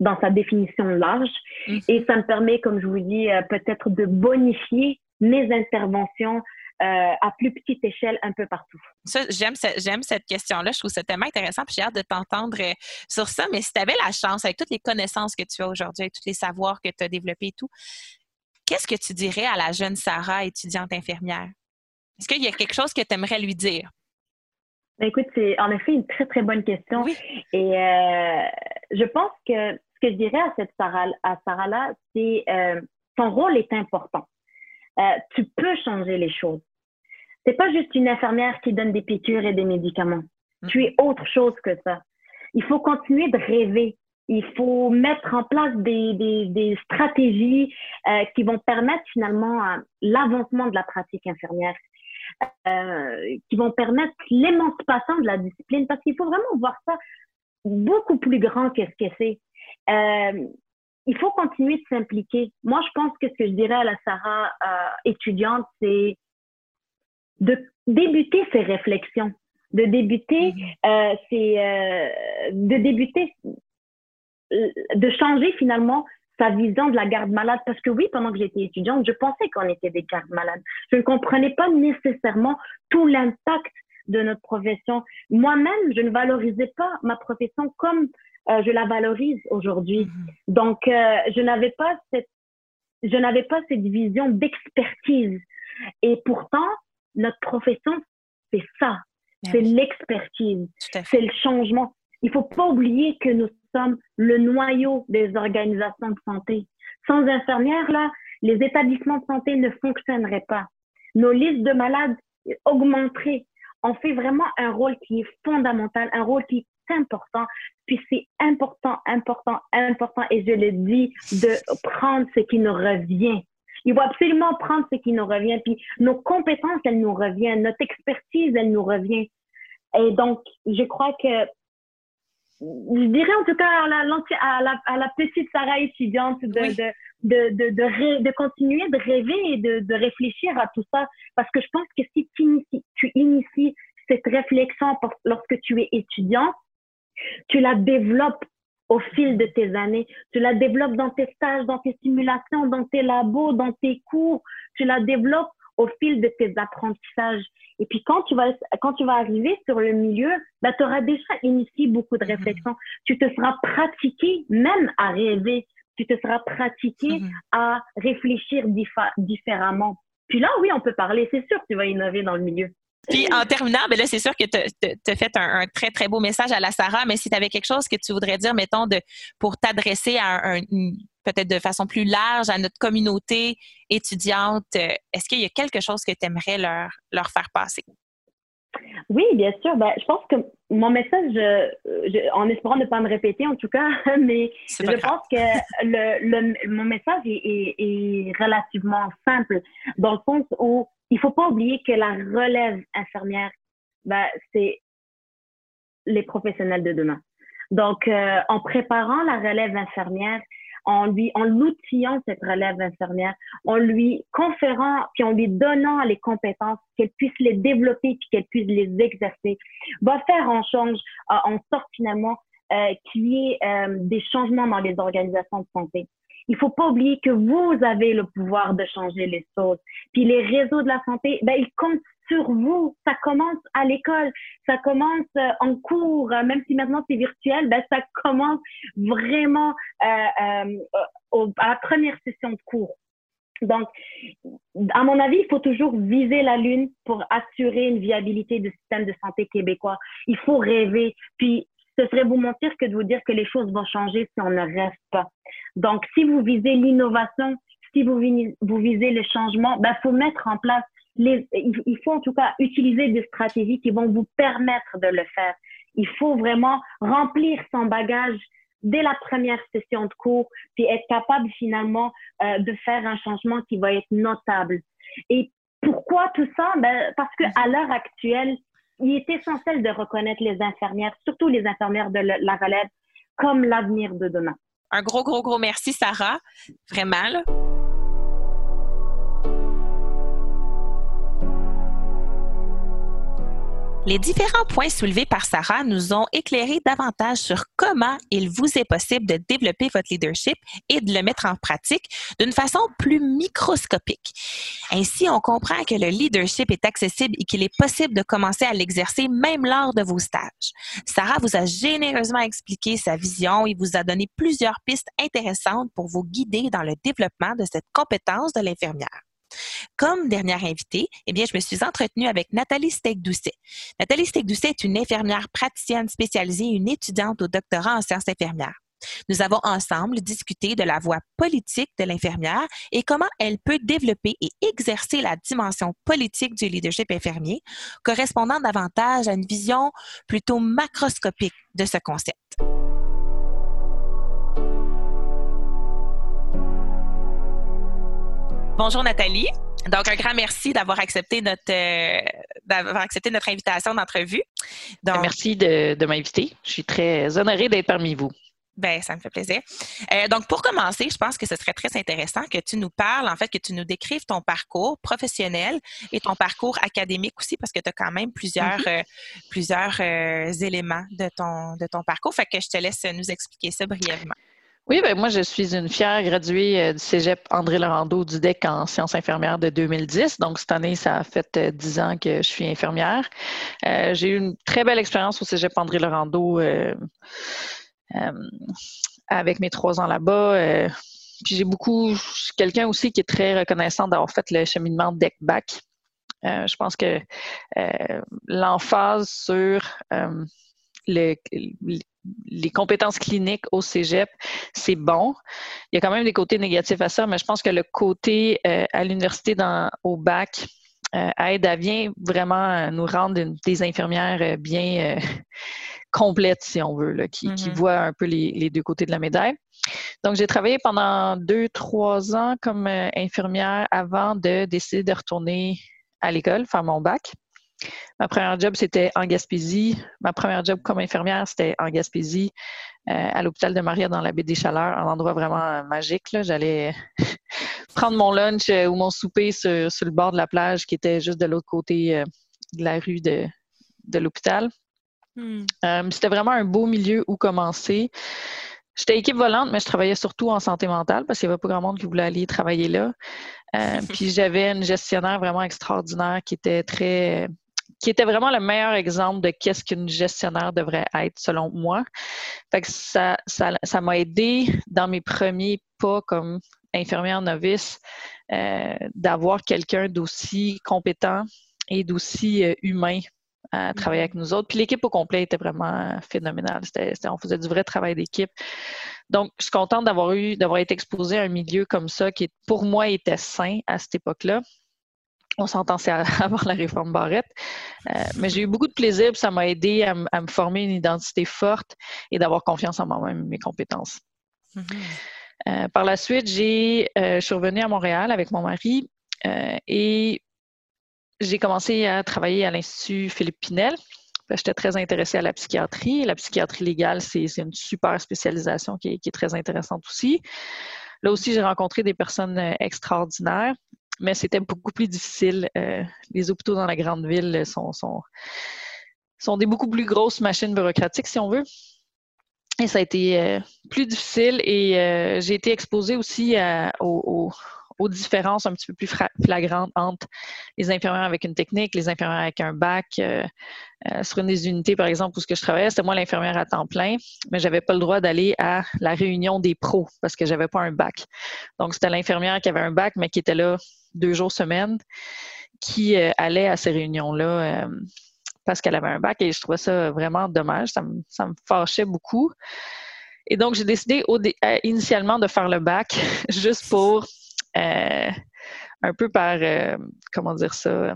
dans sa définition large. Mhm. Et ça me permet, comme je vous dis, peut-être de bonifier mes interventions à plus petite échelle un peu partout. J'aime, cette question-là. Je trouve ça tellement intéressant. Puis j'ai hâte de t'entendre sur ça. Mais si tu avais la chance, avec toutes les connaissances que tu as aujourd'hui, avec tous les savoirs que tu as développés et tout, Qu'est-ce que tu dirais à la jeune Sarah, étudiante infirmière? Est-ce qu'il y a quelque chose que tu aimerais lui dire? Ben, écoute, c'est en effet une très, très bonne question. Et euh, je pense que ce que je dirais à cette Sarah, à Sarah-là, c'est euh, ton rôle est important. Euh, tu peux changer les choses. C'est pas juste une infirmière qui donne des piqûres et des médicaments. Mm. Tu es autre chose que ça. Il faut continuer de rêver. Il faut mettre en place des, des, des stratégies euh, qui vont permettre finalement euh, l'avancement de la pratique infirmière, euh, qui vont permettre l'émancipation de la discipline, parce qu'il faut vraiment voir ça beaucoup plus grand que ce que c'est. Euh, il faut continuer de s'impliquer. Moi, je pense que ce que je dirais à la Sarah euh, étudiante, c'est de débuter ses réflexions, de débuter, mm-hmm. euh, c'est de débuter euh, de changer finalement sa vision de la garde malade. Parce que oui, pendant que j'étais étudiante, je pensais qu'on était des gardes malades. Je ne comprenais pas nécessairement tout l'impact de notre profession. Moi-même, je ne valorisais pas ma profession comme euh, je la valorise aujourd'hui. Mm-hmm. Donc, euh, je n'avais pas cette, je n'avais pas cette vision d'expertise. Et pourtant, notre profession, c'est ça. C'est l'expertise. C'est le changement. Il faut pas oublier que nous sommes le noyau des organisations de santé. Sans infirmières, là, les établissements de santé ne fonctionneraient pas. Nos listes de malades augmenteraient. On fait vraiment un rôle qui est fondamental, un rôle qui est important. Puis c'est important, important, important, et je le dis, de prendre ce qui nous revient. Il faut absolument prendre ce qui nous revient. Puis nos compétences, elles nous reviennent. Notre expertise, elle nous revient. Et donc, je crois que je dirais en tout cas à la, à la, à la petite Sarah étudiante de, de, de, de, de, de, continuer de rêver et de, de réfléchir à tout ça. Parce que je pense que si tu inities, tu inities cette réflexion lorsque tu es étudiant, tu la développes au fil de tes années. Tu la développes dans tes stages, dans tes simulations, dans tes labos, dans tes cours. Tu la développes au fil de tes apprentissages. Et puis quand tu vas quand tu vas arriver sur le milieu, bah, tu auras déjà initié beaucoup de mhm. réflexions. Tu te seras pratiqué même à rêver. Tu te seras pratiqué mhm. à réfléchir différemment. Puis là, oui, on peut parler. C'est sûr que tu vas innover dans le milieu. Puis en terminant, ben là, c'est sûr que tu as fait un, très, très beau message à la Sarah, mais si tu avais quelque chose que tu voudrais dire, mettons, de, pour t'adresser à un, peut-être de façon plus large à notre communauté étudiante, euh, est-ce qu'il y a quelque chose que tu aimerais leur, leur faire passer? Oui, bien sûr. Ben, je pense que mon message, en espérant ne pas me répéter en tout cas, [LAUGHS] mais je pense que le, mon message est, est, relativement simple dans le sens où il faut pas oublier que la relève infirmière, ben, c'est les professionnels de demain. Donc, euh, en préparant la relève infirmière, en lui, en l'outillant cette relève infirmière, en lui conférant, puis en lui donnant les compétences, qu'elle puisse les développer, puis qu'elle puisse les exercer, va faire en change, euh, en sorte finalement euh, qu'il y ait euh, des changements dans les organisations de santé. Il faut pas oublier que vous avez le pouvoir de changer les choses. Puis les réseaux de la santé, ben, ils comptent sur vous. Ça commence à l'école, ça commence euh, en cours, euh, même si maintenant c'est virtuel, ben, ça commence vraiment euh, à la première session de cours. Donc, à mon avis, il faut toujours viser la lune pour assurer une viabilité du système de santé québécois. Il faut rêver. Puis, ce serait vous mentir que de vous dire que les choses vont changer si on ne rêve pas. Donc, si vous visez l'innovation, si vous, visez le changement, ben, faut mettre en place il faut en tout cas utiliser des stratégies qui vont vous permettre de le faire. Il faut vraiment remplir son bagage dès la première session de cours, puis être capable finalement euh, de faire un changement qui va être notable. Et pourquoi tout ça? Ben, parce qu'à l'heure actuelle, il est essentiel de reconnaître les infirmières, surtout les infirmières de la relève, comme l'avenir de demain. Un gros, gros, gros merci, Sarah. Vraiment. Là. Les différents points soulevés par Sarah nous ont éclairé davantage sur comment il vous est possible de développer votre leadership et de le mettre en pratique d'une façon plus microscopique. Ainsi, on comprend que le leadership est accessible et qu'il est possible de commencer à l'exercer même lors de vos stages. Sarah vous a généreusement expliqué sa vision et vous a donné plusieurs pistes intéressantes pour vous guider dans le développement de cette compétence de l'infirmière. Comme dernière invitée, eh bien, je me suis entretenue avec Nathalie Steak-Doucet. Nathalie Steak-Doucet est une infirmière praticienne spécialisée et une étudiante au doctorat en sciences infirmières. Nous avons ensemble discuté de la voie politique de l'infirmière et comment elle peut développer et exercer la dimension politique du leadership infirmier, correspondant davantage à une vision plutôt macroscopique de ce concept. Bonjour Nathalie. Donc, un grand merci d'avoir accepté notre euh, d'avoir accepté notre invitation d'entrevue. Donc, merci de, de m'inviter. Je suis très honorée d'être parmi vous. Ben, ça me fait plaisir. Euh, donc, pour commencer, je pense que ce serait très intéressant que tu nous parles, en fait, que tu nous décrives ton parcours professionnel et ton parcours académique aussi, parce que tu as quand même plusieurs, mm-hmm. euh, plusieurs éléments de ton, de ton parcours. Fait que je te laisse nous expliquer ça brièvement. Oui, ben moi, je suis une fière graduée euh, du Cégep André Laurando du DEC en sciences infirmières de 2010. Donc, cette année, ça a fait euh, dix ans que je suis infirmière. Euh, j'ai eu une très belle expérience au Cégep André Laurando avec mes trois ans là-bas. puis j'ai beaucoup, je suis quelqu'un aussi qui est très reconnaissant d'avoir fait le cheminement DEC-BAC. je pense que l'emphase sur le, les compétences cliniques au cégep, c'est bon. Il y a quand même des côtés négatifs à ça, mais je pense que le côté euh, à l'université au bac euh, aide à bien vraiment nous rendre des infirmières euh, bien [LAUGHS] complètes, si on veut, qui, qui, mm-hmm. voient un peu les, les, deux côtés de la médaille. Donc, j'ai travaillé pendant deux, trois ans comme infirmière avant de décider de retourner à l'école, faire mon bac. Ma première job, c'était en Gaspésie. Ma première job comme infirmière, c'était en Gaspésie, euh, à l'hôpital de Maria dans la baie des Chaleurs, un endroit vraiment euh, magique. J'allais [LAUGHS] prendre mon lunch euh, ou mon souper sur, le bord de la plage qui était juste de l'autre côté de la rue de, l'hôpital. Hmm. c'était vraiment un beau milieu où commencer. J'étais équipe volante, mais je travaillais surtout en santé mentale parce qu'il n'y avait pas grand monde qui voulait aller travailler là. [LAUGHS] puis j'avais une gestionnaire vraiment extraordinaire qui était très qui était vraiment le meilleur exemple de qu'est-ce qu'une gestionnaire devrait être, selon moi. Fait que ça, ça, m'a aidé dans mes premiers pas comme infirmière novice euh, d'avoir quelqu'un d'aussi compétent et d'aussi euh, humain à travailler avec nous autres. Puis l'équipe au complet était vraiment phénoménale. on faisait du vrai travail d'équipe. Donc, je suis contente d'avoir eu, d'avoir été exposée à un milieu comme ça qui, pour moi, était sain à cette époque-là. On s'entend c'est [LAUGHS] avant la réforme Barrette. Euh, mais j'ai eu beaucoup de plaisir, ça m'a aidé à, me former une identité forte et d'avoir confiance en moi-même et mes compétences. Mm-hmm. Euh, par la suite, j'ai, euh, je suis revenue à Montréal avec mon mari et j'ai commencé à travailler à l'Institut Philippe Pinel. J'étais très intéressée à la psychiatrie. La psychiatrie légale, c'est, une super spécialisation qui est, très intéressante aussi. Là aussi, j'ai rencontré des personnes extraordinaires mais c'était beaucoup plus difficile. Euh, les hôpitaux dans la grande ville sont, sont, sont, des beaucoup plus grosses machines bureaucratiques, si on veut. Et ça a été euh, plus difficile et euh, j'ai été exposée aussi aux, aux différences un petit peu plus flagrantes entre les infirmières avec une technique, les infirmières avec un bac. Sur une des unités, par exemple, où ce que je travaillais, c'était moi l'infirmière à temps plein, mais j'avais pas le droit d'aller à la réunion des pros parce que j'avais pas un bac. Donc, c'était l'infirmière qui avait un bac, mais qui était là deux jours semaine, qui euh, allait à ces réunions-là parce qu'elle avait un bac et je trouvais ça vraiment dommage. Ça me, fâchait beaucoup. Et donc, j'ai décidé initialement de faire le bac [LAUGHS] juste pour euh, un peu par, comment dire ça,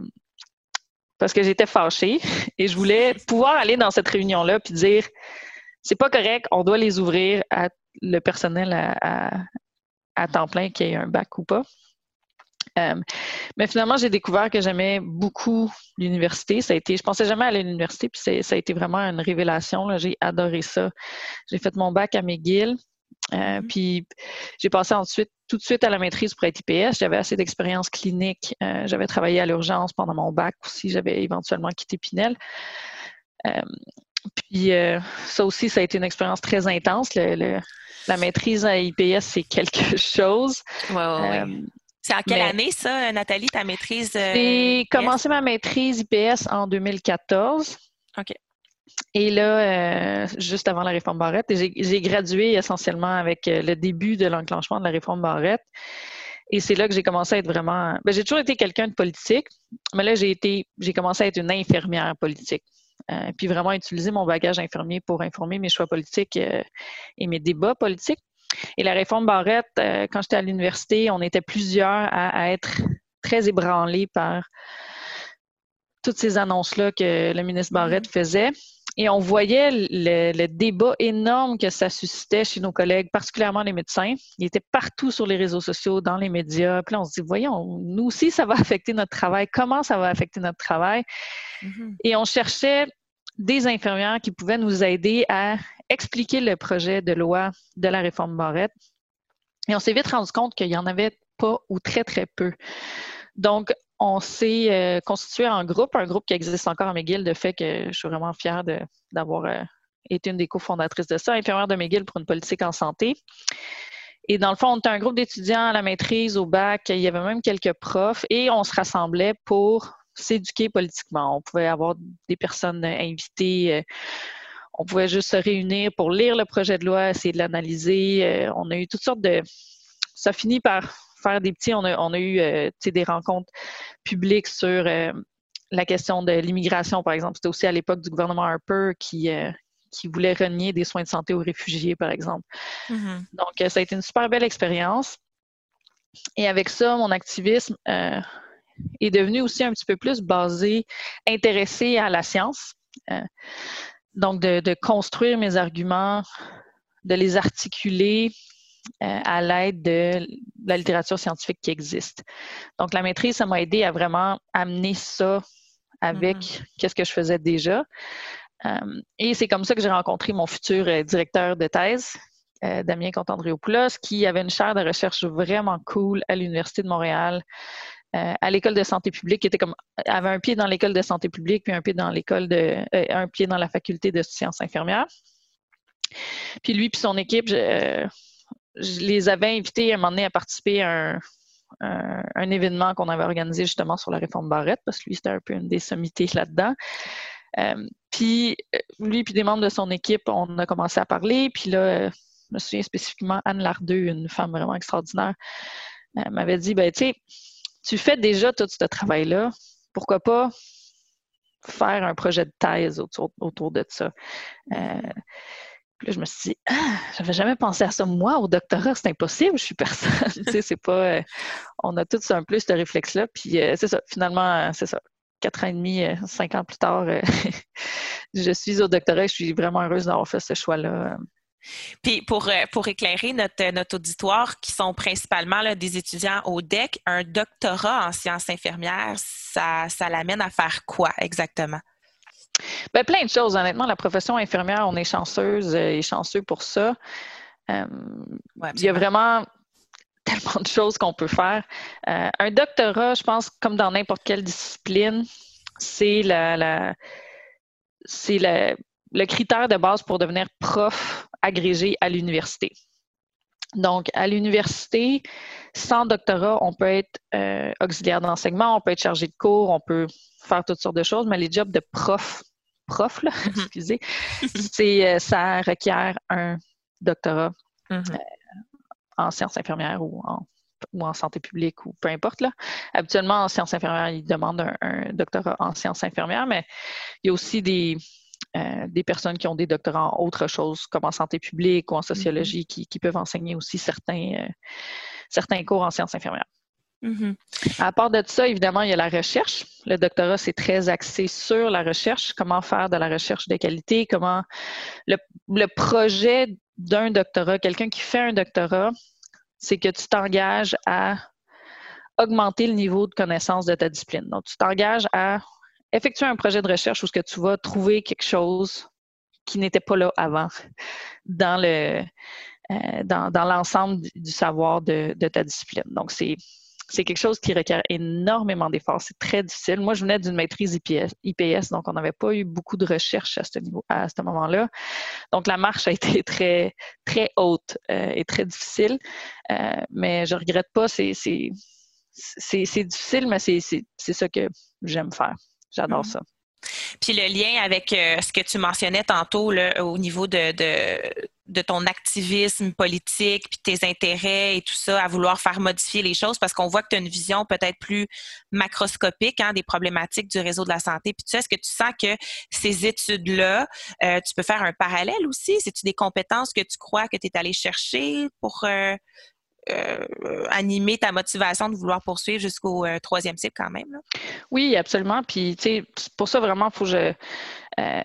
parce que j'étais fâchée et je voulais pouvoir aller dans cette réunion-là puis dire c'est pas correct, on doit les ouvrir à le personnel à, temps plein, qui ait un bac ou pas. Euh, mais finalement, j'ai découvert que j'aimais beaucoup l'université. Ça a été, je pensais jamais à l'université, puis ça a été vraiment une révélation. J'ai adoré ça. J'ai fait mon bac à McGill. Euh, mm-hmm. Puis j'ai passé ensuite tout de suite à la maîtrise pour être IPS. J'avais assez d'expérience clinique. Euh, j'avais travaillé à l'urgence pendant mon bac aussi. J'avais éventuellement quitté Pinel. Puis ça aussi, ça a été une expérience très intense. la maîtrise à IPS, c'est quelque [LAUGHS] chose. Ouais, c'est en quelle année, ça, Nathalie, ta maîtrise? Euh, j'ai commencé ma maîtrise IPS en 2014. OK. Et là, euh, juste avant la réforme Barrette, j'ai gradué essentiellement avec euh, le début de l'enclenchement de la réforme Barrette. Et c'est là que j'ai commencé à être vraiment. Ben, j'ai toujours été quelqu'un de politique, mais là, j'ai été, j'ai commencé à être une infirmière politique. puis vraiment utiliser mon bagage infirmier pour informer mes choix politiques et mes débats politiques. Et la réforme Barrette, euh, quand j'étais à l'université, on était plusieurs à, être très ébranlés par toutes ces annonces-là que le ministre Barrette mm-hmm. faisait. Et on voyait le, débat énorme que ça suscitait chez nos collègues, particulièrement les médecins. Ils étaient partout sur les réseaux sociaux, dans les médias. Puis là, on se dit, voyons, nous aussi, ça va [LAUGHS] affecter notre travail. Comment ça va affecter notre travail? Mm-hmm. Et on cherchait des infirmières qui pouvaient nous aider à expliquer le projet de loi de la réforme Barrette. Et on s'est vite rendu compte qu'il n'y en avait pas ou très, très peu. Donc, on s'est euh, constitué en groupe, un groupe qui existe encore à McGill, de fait que je suis vraiment fière d'avoir euh, été une des cofondatrices de ça, infirmière de McGill pour une politique en santé. Et dans le fond, on était un groupe d'étudiants à la maîtrise, au bac, il y avait même quelques profs, et on se rassemblait pour s'éduquer politiquement. On pouvait avoir des personnes invitées euh, on pouvait juste se réunir pour lire le projet de loi, essayer de l'analyser. Euh, on a eu toutes sortes de... Ça finit par faire des petits... On a, eu euh, des rencontres publiques sur la question de l'immigration, par exemple. C'était aussi à l'époque du gouvernement Harper qui, qui voulait renier des soins de santé aux réfugiés, par exemple. Mm-hmm. Donc, ça a été une super belle expérience. Et avec ça, mon activisme est devenu aussi un petit peu plus basé, intéressé à la science. Donc, de, construire mes arguments, de les articuler euh, à l'aide de la littérature scientifique qui existe. Donc, la maîtrise, ça m'a aidé à vraiment amener ça avec mm-hmm. qu'est-ce que je faisais déjà. Euh, et c'est comme ça que j'ai rencontré mon futur euh, directeur de thèse, Damien Contandriopoulos, qui avait une chaire de recherche vraiment cool à l'Université de Montréal euh, à l'école de santé publique, qui était comme avait un pied dans l'école de santé publique, puis un pied dans l'école de euh, un pied dans la faculté de sciences infirmières. Puis lui puis son équipe, je, les avais invités à un moment donné à participer à un, événement qu'on avait organisé justement sur la réforme Barrette, parce que lui, c'était un peu une des sommités là-dedans. Euh, puis lui puis des membres de son équipe, on a commencé à parler. Puis là, je me souviens spécifiquement Anne Lardeux, une femme vraiment extraordinaire, m'avait dit, ben tu sais, tu fais déjà tout ce travail-là, pourquoi pas faire un projet de thèse autour, de ça? Euh, là, je me suis dit, ah, j'avais jamais pensé à ça. Moi, au doctorat, c'est impossible, je suis personne. [LAUGHS] tu sais, c'est pas. Euh, on a tous un peu ce réflexe-là. Puis euh, c'est ça, finalement, c'est ça. Quatre ans et demi, cinq ans plus tard, [LAUGHS] je suis au doctorat et je suis vraiment heureuse d'avoir fait ce choix-là. Puis pour, euh, pour éclairer notre, notre auditoire, qui sont principalement là, des étudiants au DEC, un doctorat en sciences infirmières, ça, ça l'amène à faire quoi exactement? Bien, plein de choses. Honnêtement, la profession infirmière, on est chanceuse euh, et chanceux pour ça. Euh, il y a vraiment [LAUGHS] tellement de choses qu'on peut faire. un doctorat, je pense, comme dans n'importe quelle discipline, c'est la, la c'est le critère de base pour devenir prof agrégé à l'université. Donc, à l'université, sans doctorat, on peut être euh, auxiliaire d'enseignement, on peut être chargé de cours, on peut faire toutes sortes de choses, mais les jobs de prof, prof, là, [LAUGHS] excusez, [LAUGHS] c'est, euh, ça requiert un doctorat mm-hmm. euh, en sciences infirmières ou en, ou en santé publique ou peu importe. Là. Habituellement, en sciences infirmières, ils demandent un doctorat en sciences infirmières, mais il y a aussi des, euh, des personnes qui ont des doctorats en autre chose, comme en santé publique ou en sociologie, mm-hmm. qui, peuvent enseigner aussi certains, euh, certains cours en sciences infirmières. Mm-hmm. À part de ça, évidemment, il y a la recherche. Le doctorat, c'est très axé sur la recherche, comment faire de la recherche de qualité, comment le, le projet d'un doctorat, quelqu'un qui fait un doctorat, c'est que tu t'engages à augmenter le niveau de connaissance de ta discipline. Donc, tu t'engages à effectuer un projet de recherche où ce que tu vas trouver quelque chose qui n'était pas là avant dans le euh, dans, dans l'ensemble du, savoir de, de, ta discipline. Donc, c'est c'est quelque chose qui requiert énormément d'efforts. C'est très difficile. Moi, je venais d'une maîtrise IPS, donc on n'avait pas eu beaucoup de recherche à ce niveau, à ce moment-là. Donc, la marche a été très, très haute euh, et très difficile. Euh, mais je regrette pas. C'est, c'est, c'est, difficile, mais c'est, c'est, c'est ça que j'aime faire. J'adore mm-hmm. ça. Puis le lien avec euh, ce que tu mentionnais tantôt là, au niveau de, de, ton activisme politique, puis tes intérêts et tout ça, à vouloir faire modifier les choses, parce qu'on voit que tu as une vision peut-être plus macroscopique hein, des problématiques du réseau de la santé. Puis tu sais, est-ce que tu sens que ces études-là, euh, tu peux faire un parallèle aussi? C'est-tu des compétences que tu crois que tu es allé chercher pour euh, animer ta motivation de vouloir poursuivre jusqu'au euh, troisième cycle quand même. Oui, absolument. Puis, tu sais, pour ça, vraiment, il faut que je. Euh,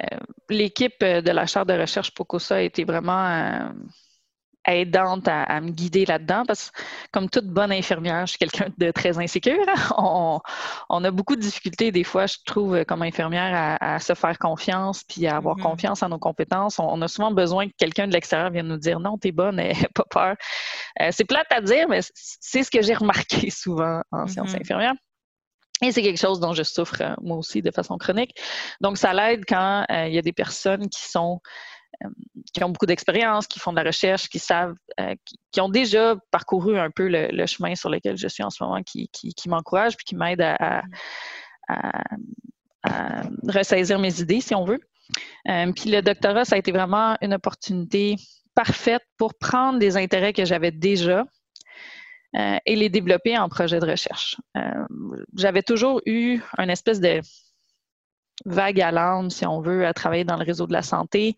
l'équipe de la chaire de recherche POCOSA a été vraiment aidante à, me guider là-dedans parce que, comme toute bonne infirmière, je suis quelqu'un de très insécure. [LAUGHS] Hein. On, a beaucoup de difficultés, des fois, je trouve, comme infirmière, à, se faire confiance puis à avoir mm-hmm. confiance en nos compétences. On, a souvent besoin que quelqu'un de l'extérieur vienne nous dire non, t'es bonne, [LAUGHS] pas peur. Euh, c'est plate à dire, mais c'est ce que j'ai remarqué [LAUGHS] souvent en sciences mm-hmm. infirmières. Et c'est quelque chose dont je souffre euh, moi aussi de façon chronique. Donc, ça l'aide quand euh, il y a des personnes qui sont euh, qui ont beaucoup d'expérience, qui font de la recherche, qui savent, euh, qui, ont déjà parcouru un peu le, chemin sur lequel je suis en ce moment, qui m'encouragent puis qui m'aident à, ressaisir mes idées, si on veut. Euh, puis le doctorat, ça a été vraiment une opportunité parfaite pour prendre des intérêts que j'avais déjà et les développer en projet de recherche. j'avais toujours eu une espèce de vague à l'âme, si on veut, à travailler dans le réseau de la santé.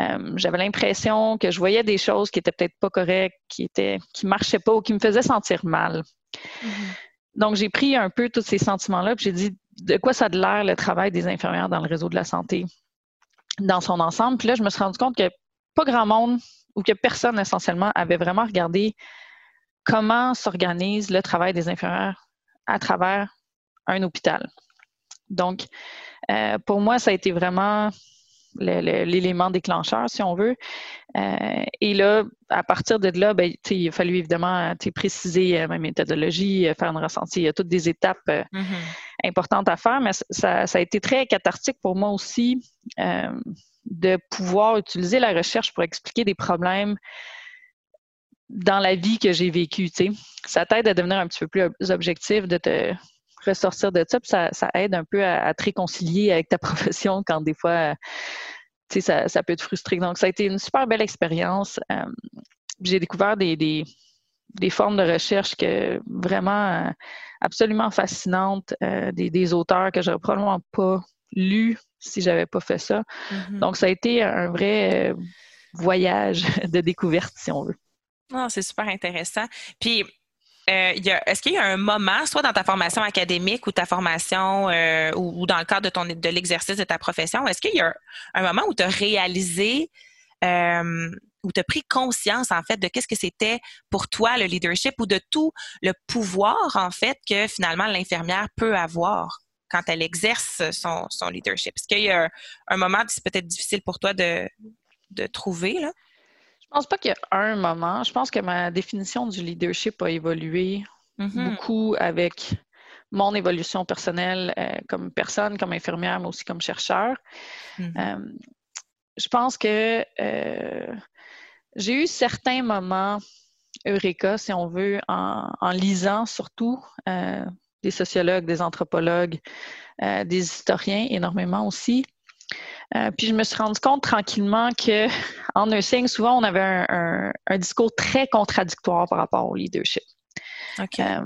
Euh, j'avais l'impression que je voyais des choses qui étaient peut-être pas correctes, qui étaient, qui marchaient pas ou qui me faisaient sentir mal. Mm-hmm. Donc, j'ai pris un peu tous ces sentiments-là, puis j'ai dit de quoi ça a l'air le travail des infirmières dans le réseau de la santé dans son ensemble? Puis là, je me suis rendu compte que pas grand monde ou que personne essentiellement avait vraiment regardé comment s'organise le travail des infirmières à travers un hôpital. Donc, euh, pour moi, ça a été vraiment l'élément déclencheur, si on veut. Euh, et là, à partir de là, ben, il a fallu évidemment préciser euh, ma méthodologie, euh, faire un ressenti. Il y a toutes des étapes mm-hmm. importantes à faire, mais ça, a été très cathartique pour moi aussi de pouvoir utiliser la recherche pour expliquer des problèmes dans la vie que j'ai vécue. Ça t'aide à devenir un petit peu plus objectif, de te ressortir de ça, puis ça, aide un peu à, te réconcilier avec ta [LAUGHS] profession quand des fois, tu sais, ça, peut te frustrer. Donc, ça a été une super belle expérience. Euh, j'ai découvert des, des, formes de recherche que vraiment euh, absolument fascinantes, euh, des, auteurs que j'aurais probablement pas lus si j'avais pas fait ça. Mm-hmm. Donc, ça a été un vrai voyage [LAUGHS] de découverte, si on veut. Ah, c'est super intéressant. Puis, euh, est-ce qu'il y a un moment, soit dans ta formation académique ou ta formation euh, ou, dans le cadre de, ton, de l'exercice de ta profession, est-ce qu'il y a un, moment où tu as réalisé euh, où tu as pris conscience, en fait, de qu'est-ce que c'était pour toi le leadership ou de tout le pouvoir, en fait, que finalement l'infirmière peut avoir quand elle exerce son, leadership? Est-ce qu'il y a un, moment moment, c'est peut-être difficile pour toi de, de trouver, là? Je pense pas qu'il y a un moment. Je pense que ma définition du leadership a évolué mm-hmm. beaucoup avec mon évolution personnelle euh, comme personne, comme infirmière, mais aussi comme chercheur. Mm-hmm. Euh, je pense que euh, j'ai eu certains moments eureka, si on veut, en, en lisant surtout des sociologues, des anthropologues, des historiens énormément aussi. Euh, puis je me suis rendu compte tranquillement que [LAUGHS] en nursing, souvent on avait un, discours très contradictoire par rapport au leadership. Euh,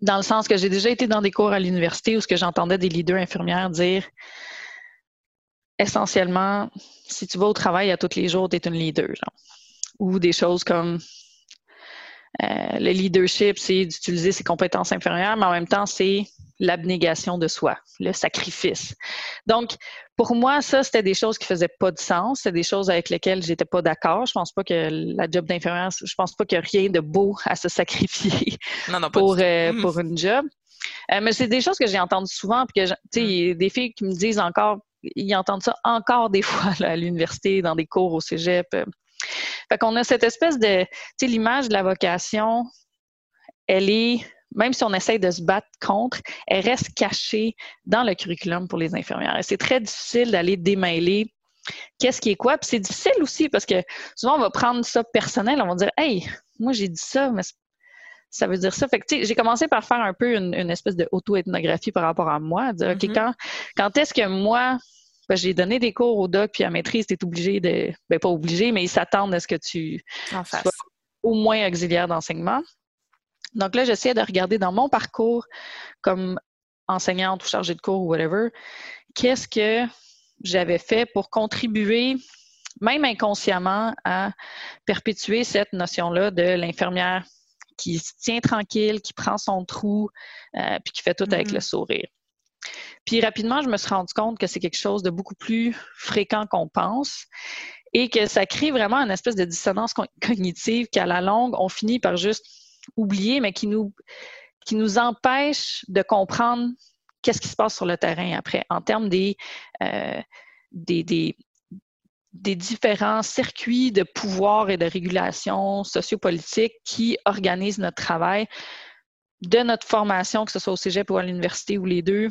dans le sens que j'ai déjà été dans des cours à l'université où ce que j'entendais des leaders infirmières dire essentiellement, si tu vas au travail à tous les jours, tu es une leader. Ou des choses comme euh, le leadership, c'est d'utiliser ses compétences inférieures, mais en même temps, c'est l'abnégation de soi, le sacrifice. Donc, pour moi, ça, c'était des choses qui faisaient pas de sens. C'était des choses avec lesquelles j'étais pas d'accord. Je pense pas que la job d'infirmière, je pense pas qu'il y a rien de beau à se sacrifier [LAUGHS] pour, euh, mm-hmm. pour une job. Euh, mais c'est des choses que j'ai entendues souvent, puis que, tu sais, il y a des filles qui me disent encore, ils entendent ça encore des [LAUGHS] fois à l'université, dans des cours au cégep. Fait qu'on a cette espèce de, tu sais, l'image de la vocation, elle est, même si on essaye de se battre contre, elle reste cachée dans le curriculum pour les infirmières. Et c'est très difficile d'aller démêler qu'est-ce qui est quoi. Puis c'est difficile aussi parce que souvent on va prendre ça personnel, on va dire, hey, moi j'ai dit ça, mais ça veut dire ça. Fait que, j'ai commencé par faire un peu une, espèce de auto-ethnographie par rapport à moi, dire, OK, mm-hmm. quand, quand est-ce que moi, ben, j'ai donné des cours au doc, puis à maîtrise, tu es obligé de. Ben, pas obligé, mais ils s'attendent à ce que tu sois au moins auxiliaire d'enseignement. Donc là, j'essaie de regarder dans mon parcours comme enseignante ou chargée de cours ou whatever, qu'est-ce que j'avais fait pour contribuer, même inconsciemment, à perpétuer cette notion-là de l'infirmière qui se tient tranquille, qui prend son trou, euh, puis qui fait tout avec mm-hmm. le sourire. Puis rapidement, je me suis rendu compte que c'est quelque chose de beaucoup plus fréquent qu'on pense et que ça crée vraiment une espèce de dissonance cognitive qu'à la longue, on finit par juste oublier, mais qui nous, qui nous empêche de comprendre qu'est-ce qui se passe sur le terrain après, en termes des, euh, des, des, des, différents circuits de pouvoir et de régulation sociopolitique qui organisent notre travail, de notre formation, que ce soit au cégep ou à l'université ou les deux,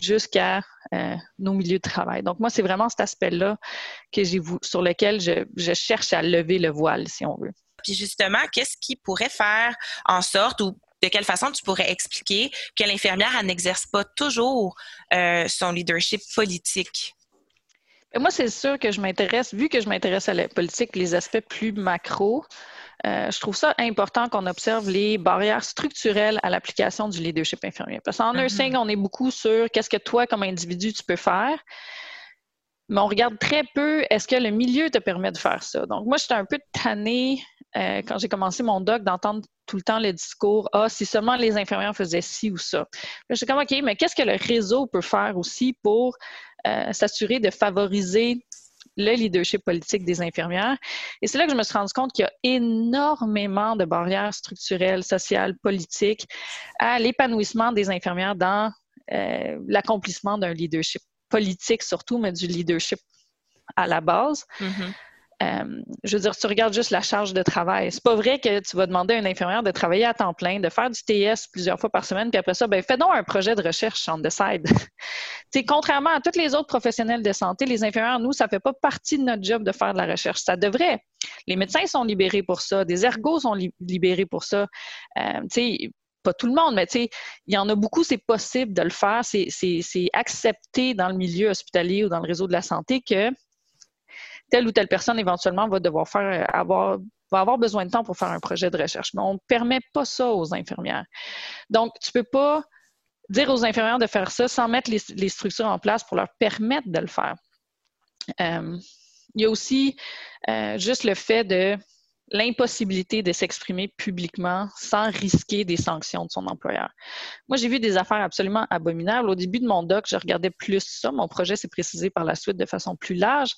jusqu'à euh, nos milieux de travail. Donc, moi, c'est vraiment cet aspect-là que j'ai sur lequel je, je, cherche à lever le voile, si on veut. Puis justement, qu'est-ce qui pourrait faire en sorte ou de quelle façon tu pourrais expliquer que l'infirmière n'exerce pas toujours euh, son leadership politique? Moi, c'est sûr que je m'intéresse, vu que je m'intéresse à la politique, les aspects plus macro, euh, je trouve ça important qu'on observe les barrières structurelles à l'application du leadership infirmier. Parce qu'en mm-hmm. nursing, on est beaucoup sur qu'est-ce que toi, comme individu, tu peux faire. Mais on regarde très peu est-ce que le milieu te permet de faire ça? Donc, moi, j'étais un peu tannée euh, quand j'ai commencé mon doc d'entendre tout le temps le discours Ah, si seulement les infirmières faisaient ci ou ça. Je suis comme OK, mais qu'est-ce que le réseau peut faire aussi pour euh, s'assurer de favoriser le leadership politique des infirmières. Et c'est là que je me suis rendu compte qu'il y a énormément de barrières structurelles, sociales, politiques à l'épanouissement des infirmières dans euh, l'accomplissement d'un leadership politique surtout, mais du leadership à la base. Mm-hmm. Euh, je veux dire, tu regardes juste la charge de travail. C'est pas vrai que tu vas demander à une infirmière de travailler à temps plein, de faire du TS plusieurs fois par semaine, puis après ça, ben, fais donc un projet de recherche on the side. [LAUGHS] contrairement à tous les autres professionnels de santé, les infirmières, nous, ça fait pas partie de notre job de faire de la recherche. Ça devrait. Les médecins sont libérés pour ça, des ergos sont libérés pour ça. Euh, pas tout le monde, mais il y en a beaucoup, c'est possible de le faire. C'est accepté dans le milieu hospitalier ou dans le réseau de la santé que telle ou telle personne éventuellement va devoir faire euh, avoir va avoir besoin de temps pour faire un projet de recherche. Mais on ne permet pas ça aux infirmières. Donc, tu ne peux pas dire aux infirmières de faire ça sans mettre les, structures en place pour leur permettre de le faire. Euh, il y a aussi euh, juste le fait de l'impossibilité de s'exprimer publiquement sans risquer des sanctions de son employeur. Moi, j'ai vu des affaires absolument abominables. Au début de mon doc, je regardais plus ça. Mon projet s'est précisé par la suite de façon plus large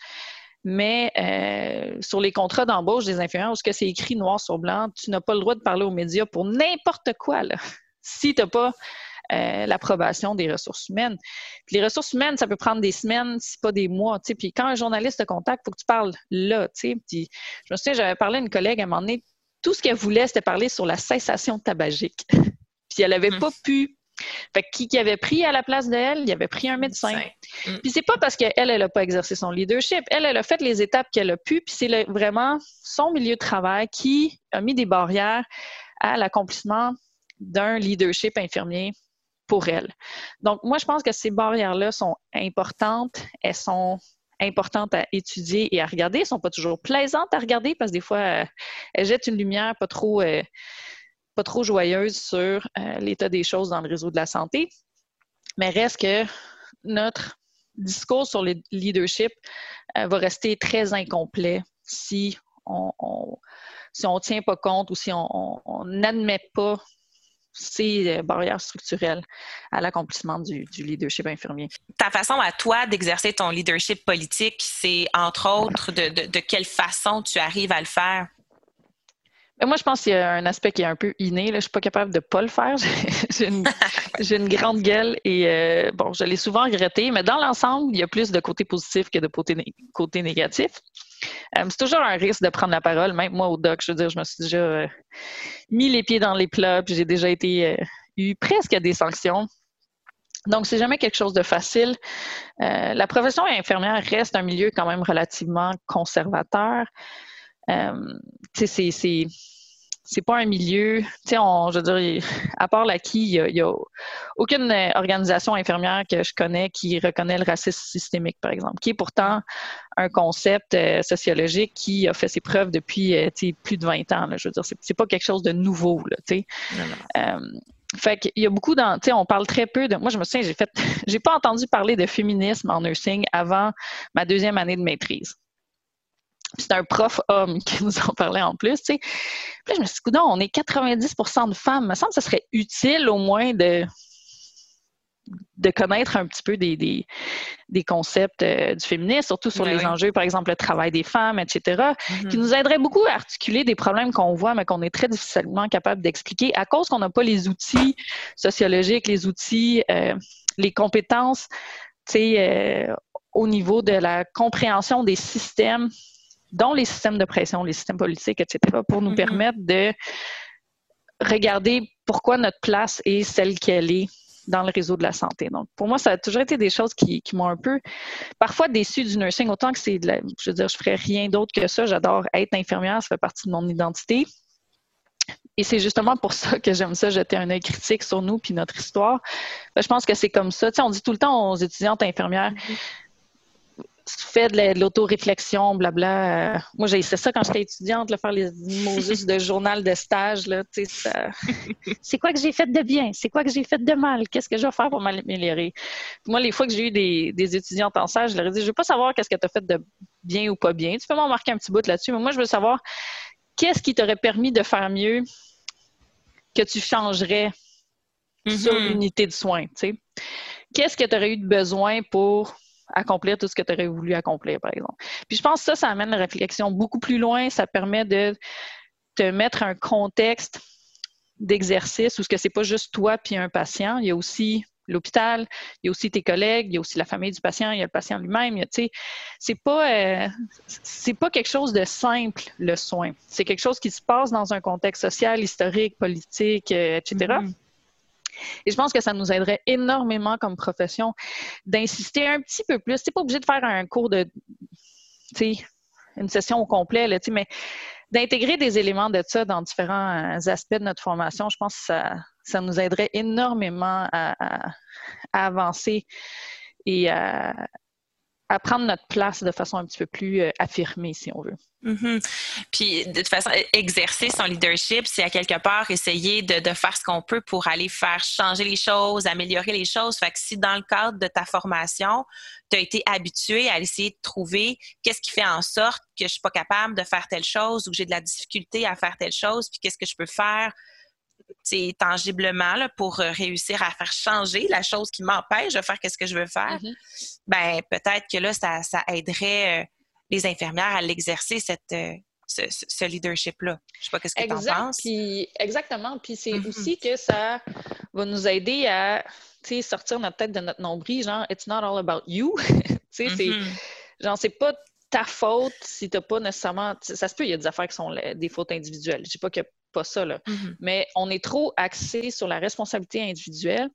mais euh, sur les contrats d'embauche des infirmières, où c'est écrit noir sur blanc, tu n'as pas le droit de parler aux médias pour n'importe quoi, là, [LAUGHS] si tu n'as pas euh, l'approbation des ressources humaines. les ressources humaines, ça peut prendre des semaines, si pas des mois. Puis quand un journaliste te contacte, il faut que tu parles là. Puis je me souviens, j'avais parlé à une collègue à un moment donné, tout ce qu'elle voulait, c'était parler sur la cessation tabagique. [LAUGHS] Puis elle n'avait hum. pas pu fait que qui, avait pris à la place d'elle? Il avait pris un médecin. Mm. Puis c'est pas parce qu'elle, elle n'a pas exercé son leadership. Elle, elle a fait les étapes qu'elle a pu, puis c'est vraiment son milieu de travail qui a mis des barrières à l'accomplissement d'un leadership infirmier pour elle. Donc, moi, je pense que ces barrières-là sont importantes. Elles sont importantes à étudier et à regarder. Elles ne sont pas toujours plaisantes à regarder parce que des fois, euh, elles jettent une lumière pas trop... Euh, pas trop joyeuse sur euh, l'état des choses dans le réseau de la santé, mais reste que notre discours sur le leadership euh, va rester très incomplet si on, si on ne tient pas compte ou si on n'admet pas ces barrières structurelles à l'accomplissement du, leadership infirmier. Ta façon à toi d'exercer ton leadership politique, c'est entre autres de, quelle façon tu arrives à le faire? Moi, je pense qu'il y a un aspect qui est un peu inné. Là. Je ne suis pas capable de ne pas le faire. [LAUGHS] [LAUGHS] J'ai une, grande gueule et euh, bon, je l'ai souvent regretté, mais dans l'ensemble, il y a plus de côté positif que de côté, négatif. Euh, c'est toujours un risque de prendre la parole. Même moi, au doc, je veux dire, je me suis déjà euh, mis les pieds dans les plats, puis j'ai déjà été eu presque à des sanctions. Donc, c'est jamais quelque chose de facile. la profession infirmière reste un milieu quand même relativement conservateur. Euh, c'est c'est pas un milieu, tu sais, je veux dire, à part l'acquis, il n'y a, aucune organisation infirmière que je connais qui reconnaît le racisme systémique, par exemple, qui est pourtant un concept euh, sociologique qui a fait ses preuves depuis euh, plus de 20 ans. Là, je veux dire, c'est pas quelque chose de nouveau, là, tu sais. Euh, fait qu'il y a beaucoup dans, tu sais, on parle très peu de. Moi, je me souviens, j'ai fait, [LAUGHS] j'ai pas entendu parler de féminisme en nursing avant ma deuxième année de maîtrise c'est un prof homme qui nous en parlait en plus. Tu sais. Puis je me suis dit, on est 90% de femmes. Il me semble que ce serait utile au moins de, de connaître un petit peu des, des, concepts euh, du féminisme, surtout sur les enjeux, par exemple, le travail des femmes, etc., mm-hmm. qui nous aiderait beaucoup à articuler des problèmes qu'on voit, mais qu'on est très difficilement capable d'expliquer à cause qu'on n'a pas les outils sociologiques, les outils, euh, les compétences, tu sais, euh, au niveau de la compréhension des systèmes dont les systèmes de pression, les systèmes politiques, etc., pour nous mm-hmm. permettre de regarder pourquoi notre place est celle qu'elle est dans le réseau de la santé. Donc, pour moi, ça a toujours été des choses qui, m'ont un peu, parfois déçu du nursing, autant que c'est, je veux dire, je ferais rien d'autre que ça. J'adore être infirmière, ça fait partie de mon identité. Et c'est justement pour ça que j'aime ça, jeter un œil critique sur nous puis notre histoire. Ben, je pense que c'est comme ça. Tu sais, on dit tout le temps aux étudiantes infirmières, mm-hmm fais de l'autoréflexion, blabla. Euh, moi, j'ai essayé ça quand j'étais étudiante, là, faire les Moses [LAUGHS] de journal de stage. Là, ça... [LAUGHS] c'est quoi que j'ai fait de bien? C'est quoi que j'ai fait de mal? Qu'est-ce que je vais faire pour m'améliorer? Moi, les fois que j'ai eu des, des, étudiantes en stage, je leur ai dit, je veux pas savoir qu'est-ce que tu as fait de bien ou pas bien. Tu peux m'en marquer un petit bout là-dessus, mais moi, je veux savoir qu'est-ce qui t'aurait permis de faire mieux que tu changerais sur mm-hmm. l'unité de soins, Qu'est-ce que tu aurais eu de besoin pour accomplir tout ce que tu aurais voulu accomplir, par exemple. Puis je pense que ça, ça amène la réflexion beaucoup plus loin. Ça permet de te mettre un contexte d'exercice où ce que c'est pas juste toi puis un patient, il y a aussi l'hôpital, il y a aussi tes collègues, il y a aussi la famille du patient, il y a le patient lui-même. Tu sais, c'est pas euh, pas quelque chose de simple le soin. C'est quelque chose qui se passe dans un contexte social, historique, politique, euh, etc. Et je pense que ça nous aiderait énormément comme profession d'insister un petit peu plus. Tu pas obligé de faire un cours de, tu sais, une session au complet, là, mais d'intégrer des éléments de ça dans différents aspects de notre formation, je pense que ça, ça nous aiderait énormément à, à avancer et à, à prendre notre place de façon un petit peu plus euh, affirmée, si on veut. Mm-hmm. Puis, de toute façon, exercer son leadership, c'est à quelque part essayer de, faire ce qu'on peut pour aller faire changer les choses, améliorer les choses. Fait que si dans le cadre de ta formation, tu as été habitué à essayer de trouver qu'est-ce qui fait en sorte que je suis pas capable de faire telle chose ou que j'ai de la difficulté à faire telle chose, puis qu'est-ce que je peux faire c'est tangiblement là, pour euh, réussir à faire changer la chose qui m'empêche de faire ce que je veux faire, mm-hmm. ben peut-être que là, ça, aiderait euh, les infirmières à l'exercer cette, euh, ce, leadership-là. Je sais pas qu'est-ce que tu en penses. exactement. Puis c'est mm-hmm. aussi que ça va nous aider à sortir notre tête de notre nombril, genre, it's not all about you. [LAUGHS] c'est, mm-hmm. genre, c'est pas ta faute si tu n'as pas nécessairement. Ça se peut, il y a des affaires qui sont des fautes individuelles. Je ne dis pas qu'il pas ça, là. Mm-hmm. Mais on est trop axé sur la responsabilité individuelle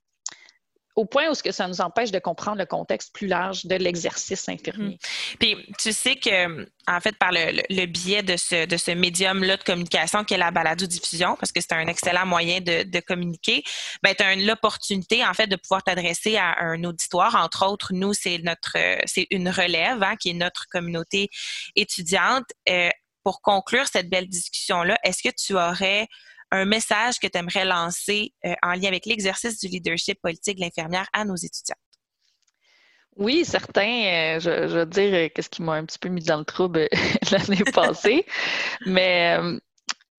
au point où ce que ça nous empêche de comprendre le contexte plus large de l'exercice infirmier. Mm-hmm. Puis tu sais que, en fait, par le, biais de ce, de ce médium-là de communication qui est la balado-diffusion, parce que c'est un excellent moyen de, communiquer, ben, tu as l'opportunité, en fait, de pouvoir t'adresser à un auditoire. Entre autres, nous, c'est notre c'est une relève, hein, qui est notre communauté étudiante. Euh, pour conclure cette belle discussion-là, est-ce que tu aurais un message que tu aimerais lancer euh, en lien avec l'exercice du leadership politique de l'infirmière à nos étudiants? Oui, certain. Euh, je, veux dire euh, qu'est-ce qui m'a un petit peu mis dans le trouble [LAUGHS] l'année [LAUGHS] passée. Mais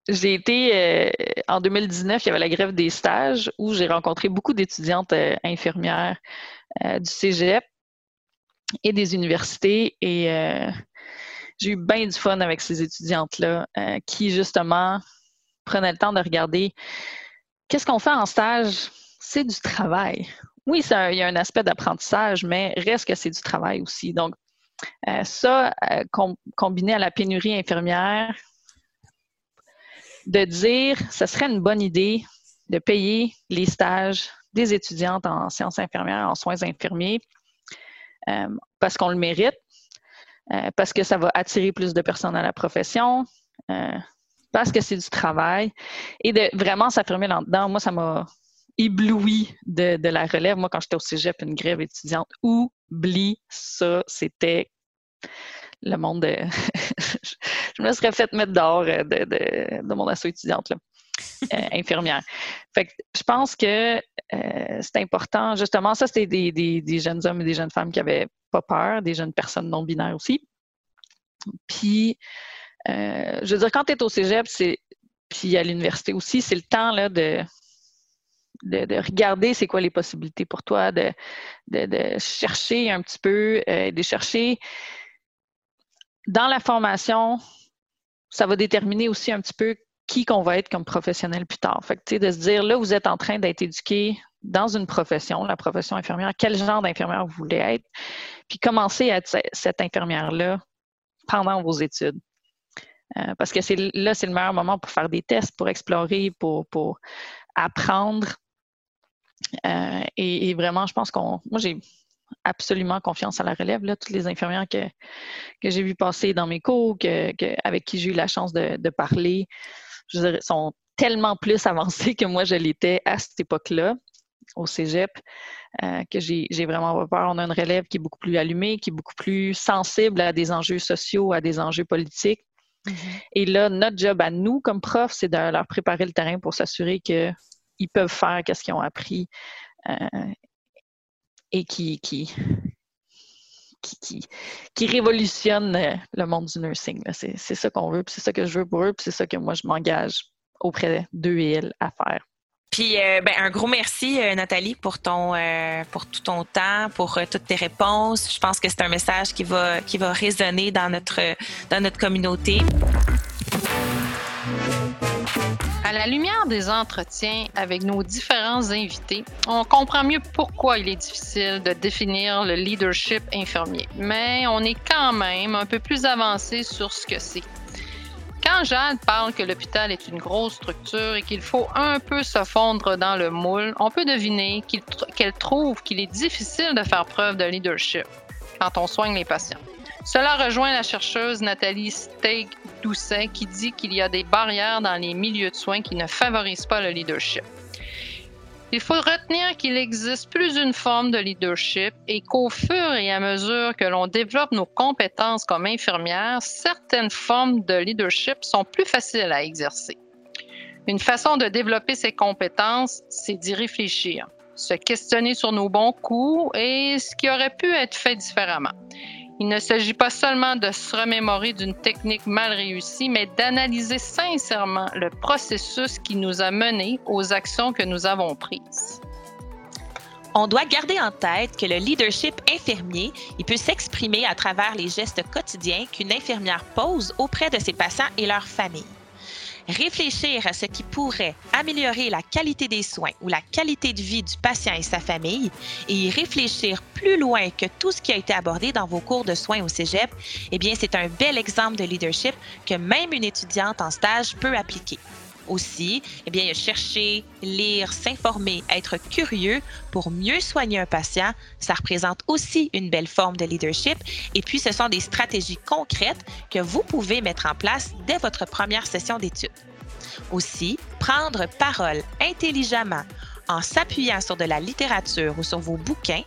j'ai été en 2019, il y avait la grève des stages où j'ai rencontré beaucoup d'étudiantes infirmières du Cégep et des universités et j'ai eu bien du fun avec ces étudiantes-là qui justement prenaient le temps de regarder qu'est-ce qu'on fait en stage. C'est du travail. Oui, il y a un aspect d'apprentissage, mais reste que c'est du travail aussi. Donc, ça, combiné à la pénurie infirmière, de dire ce serait une bonne idée de payer les stages des étudiantes en sciences infirmières, en soins infirmiers, euh, parce qu'on le mérite, euh, parce que ça va attirer plus de personnes à la profession, euh, parce que c'est du travail, et de vraiment s'affirmer là-dedans. Moi, ça m'a ébloui de, la relève. Moi, quand j'étais au cégep, une grève étudiante, oublie ça, c'était le monde de... [LAUGHS] je me serais fait mettre dehors euh, de, mon asso étudiante, euh, infirmière. Fait que je pense que euh, c'est important, justement, ça, c'était des, jeunes hommes et des jeunes femmes qui avaient pas peur, des jeunes personnes non binaires aussi. Puis, je veux dire, quand tu es au cégep, puis à l'université aussi, c'est le temps là, de, de, regarder c'est quoi les possibilités pour toi, de, de, chercher un petit peu, de chercher dans la formation, ça va déterminer aussi un petit peu qui qu'on va être comme professionnel plus tard. Fait que, de se dire, là, vous êtes en train d'être éduqué dans une profession, la profession infirmière, quel genre d'infirmière vous voulez être, puis commencer à être cette infirmière-là pendant vos études. Euh, parce que là, c'est le meilleur moment pour faire des tests, pour explorer, pour, pour apprendre. Euh, et, vraiment, je pense qu'on. Moi, j'ai absolument confiance à la relève. Là. Toutes les infirmières que, que j'ai vues passer dans mes cours, que, avec qui j'ai eu la chance de, parler, je sont tellement plus avancées que moi je l'étais à cette époque-là, au cégep, euh, que j'ai vraiment pas peur. On a une relève qui est beaucoup plus allumée, qui est beaucoup plus sensible à des enjeux sociaux, à des enjeux politiques. Mm-hmm. Et là, notre job à nous, comme profs, c'est de leur préparer le terrain pour s'assurer qu'ils peuvent faire ce qu'ils ont appris euh, et qui, qui, qui, qui, révolutionne euh, le monde du nursing. C'est ça qu'on veut, c'est ça que je veux pour eux, c'est ça que moi, je m'engage auprès d'eux et elles à faire. Puis euh, ben, un gros merci euh, Nathalie pour ton pour tout ton temps, pour toutes tes réponses. Je pense que c'est un message qui va qui va résonner dans notre dans notre communauté. À la lumière des entretiens avec nos différents invités, on comprend mieux pourquoi il est difficile de définir le leadership infirmier, mais on est quand même un peu plus avancé sur ce que c'est. Quand Jade parle que l'hôpital est une grosse structure et qu'il faut un peu se fondre dans le moule, on peut deviner qu'elle trouve qu'il est difficile de faire preuve de leadership quand on soigne les patients. Cela rejoint la chercheuse Nathalie Steig-Doucet qui dit qu'il y a des barrières dans les milieux de soins qui ne favorisent pas le leadership. Il faut retenir qu'il existe plus d'une forme de leadership et qu'au fur et à mesure que l'on développe nos compétences comme infirmière, certaines formes de leadership sont plus faciles à exercer. Une façon de développer ces compétences, c'est d'y réfléchir, se questionner sur nos bons coups et ce qui aurait pu être fait différemment. Il ne s'agit pas seulement de se remémorer d'une technique mal réussie, mais d'analyser sincèrement le processus qui nous a menés aux actions que nous avons prises. On doit garder en tête que le leadership infirmier, il peut s'exprimer à travers les gestes quotidiens qu'une infirmière pose auprès de ses patients et leurs familles réfléchir à ce qui pourrait améliorer la qualité des soins ou la qualité de vie du patient et sa famille et y réfléchir plus loin que tout ce qui a été abordé dans vos cours de soins au Cégep, eh bien, c'est un bel exemple de leadership que même une étudiante en stage peut appliquer. Aussi, eh bien, chercher, lire, s'informer, être curieux pour mieux soigner un patient, ça représente aussi une belle forme de leadership. Et puis, ce sont des stratégies concrètes que vous pouvez mettre en place dès votre première session d'études. Aussi, prendre parole intelligemment en s'appuyant sur de la littérature ou sur vos bouquins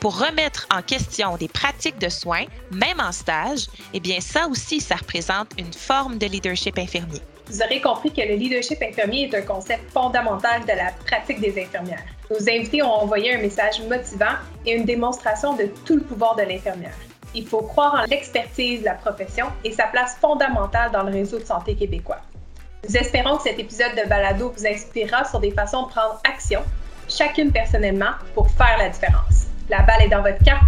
pour remettre en question des pratiques de soins, même en stage, eh bien ça aussi, ça représente une forme de leadership infirmier. Vous aurez compris que le leadership infirmier est un concept fondamental de la pratique des infirmières. Nos invités ont envoyé un message motivant et une démonstration de tout le pouvoir de l'infirmière. Il faut croire en l'expertise de la profession et sa place fondamentale dans le réseau de santé québécois. Nous espérons que cet épisode de Balado vous inspirera sur des façons de prendre action, chacune personnellement, pour faire la différence. La balle est dans votre camp.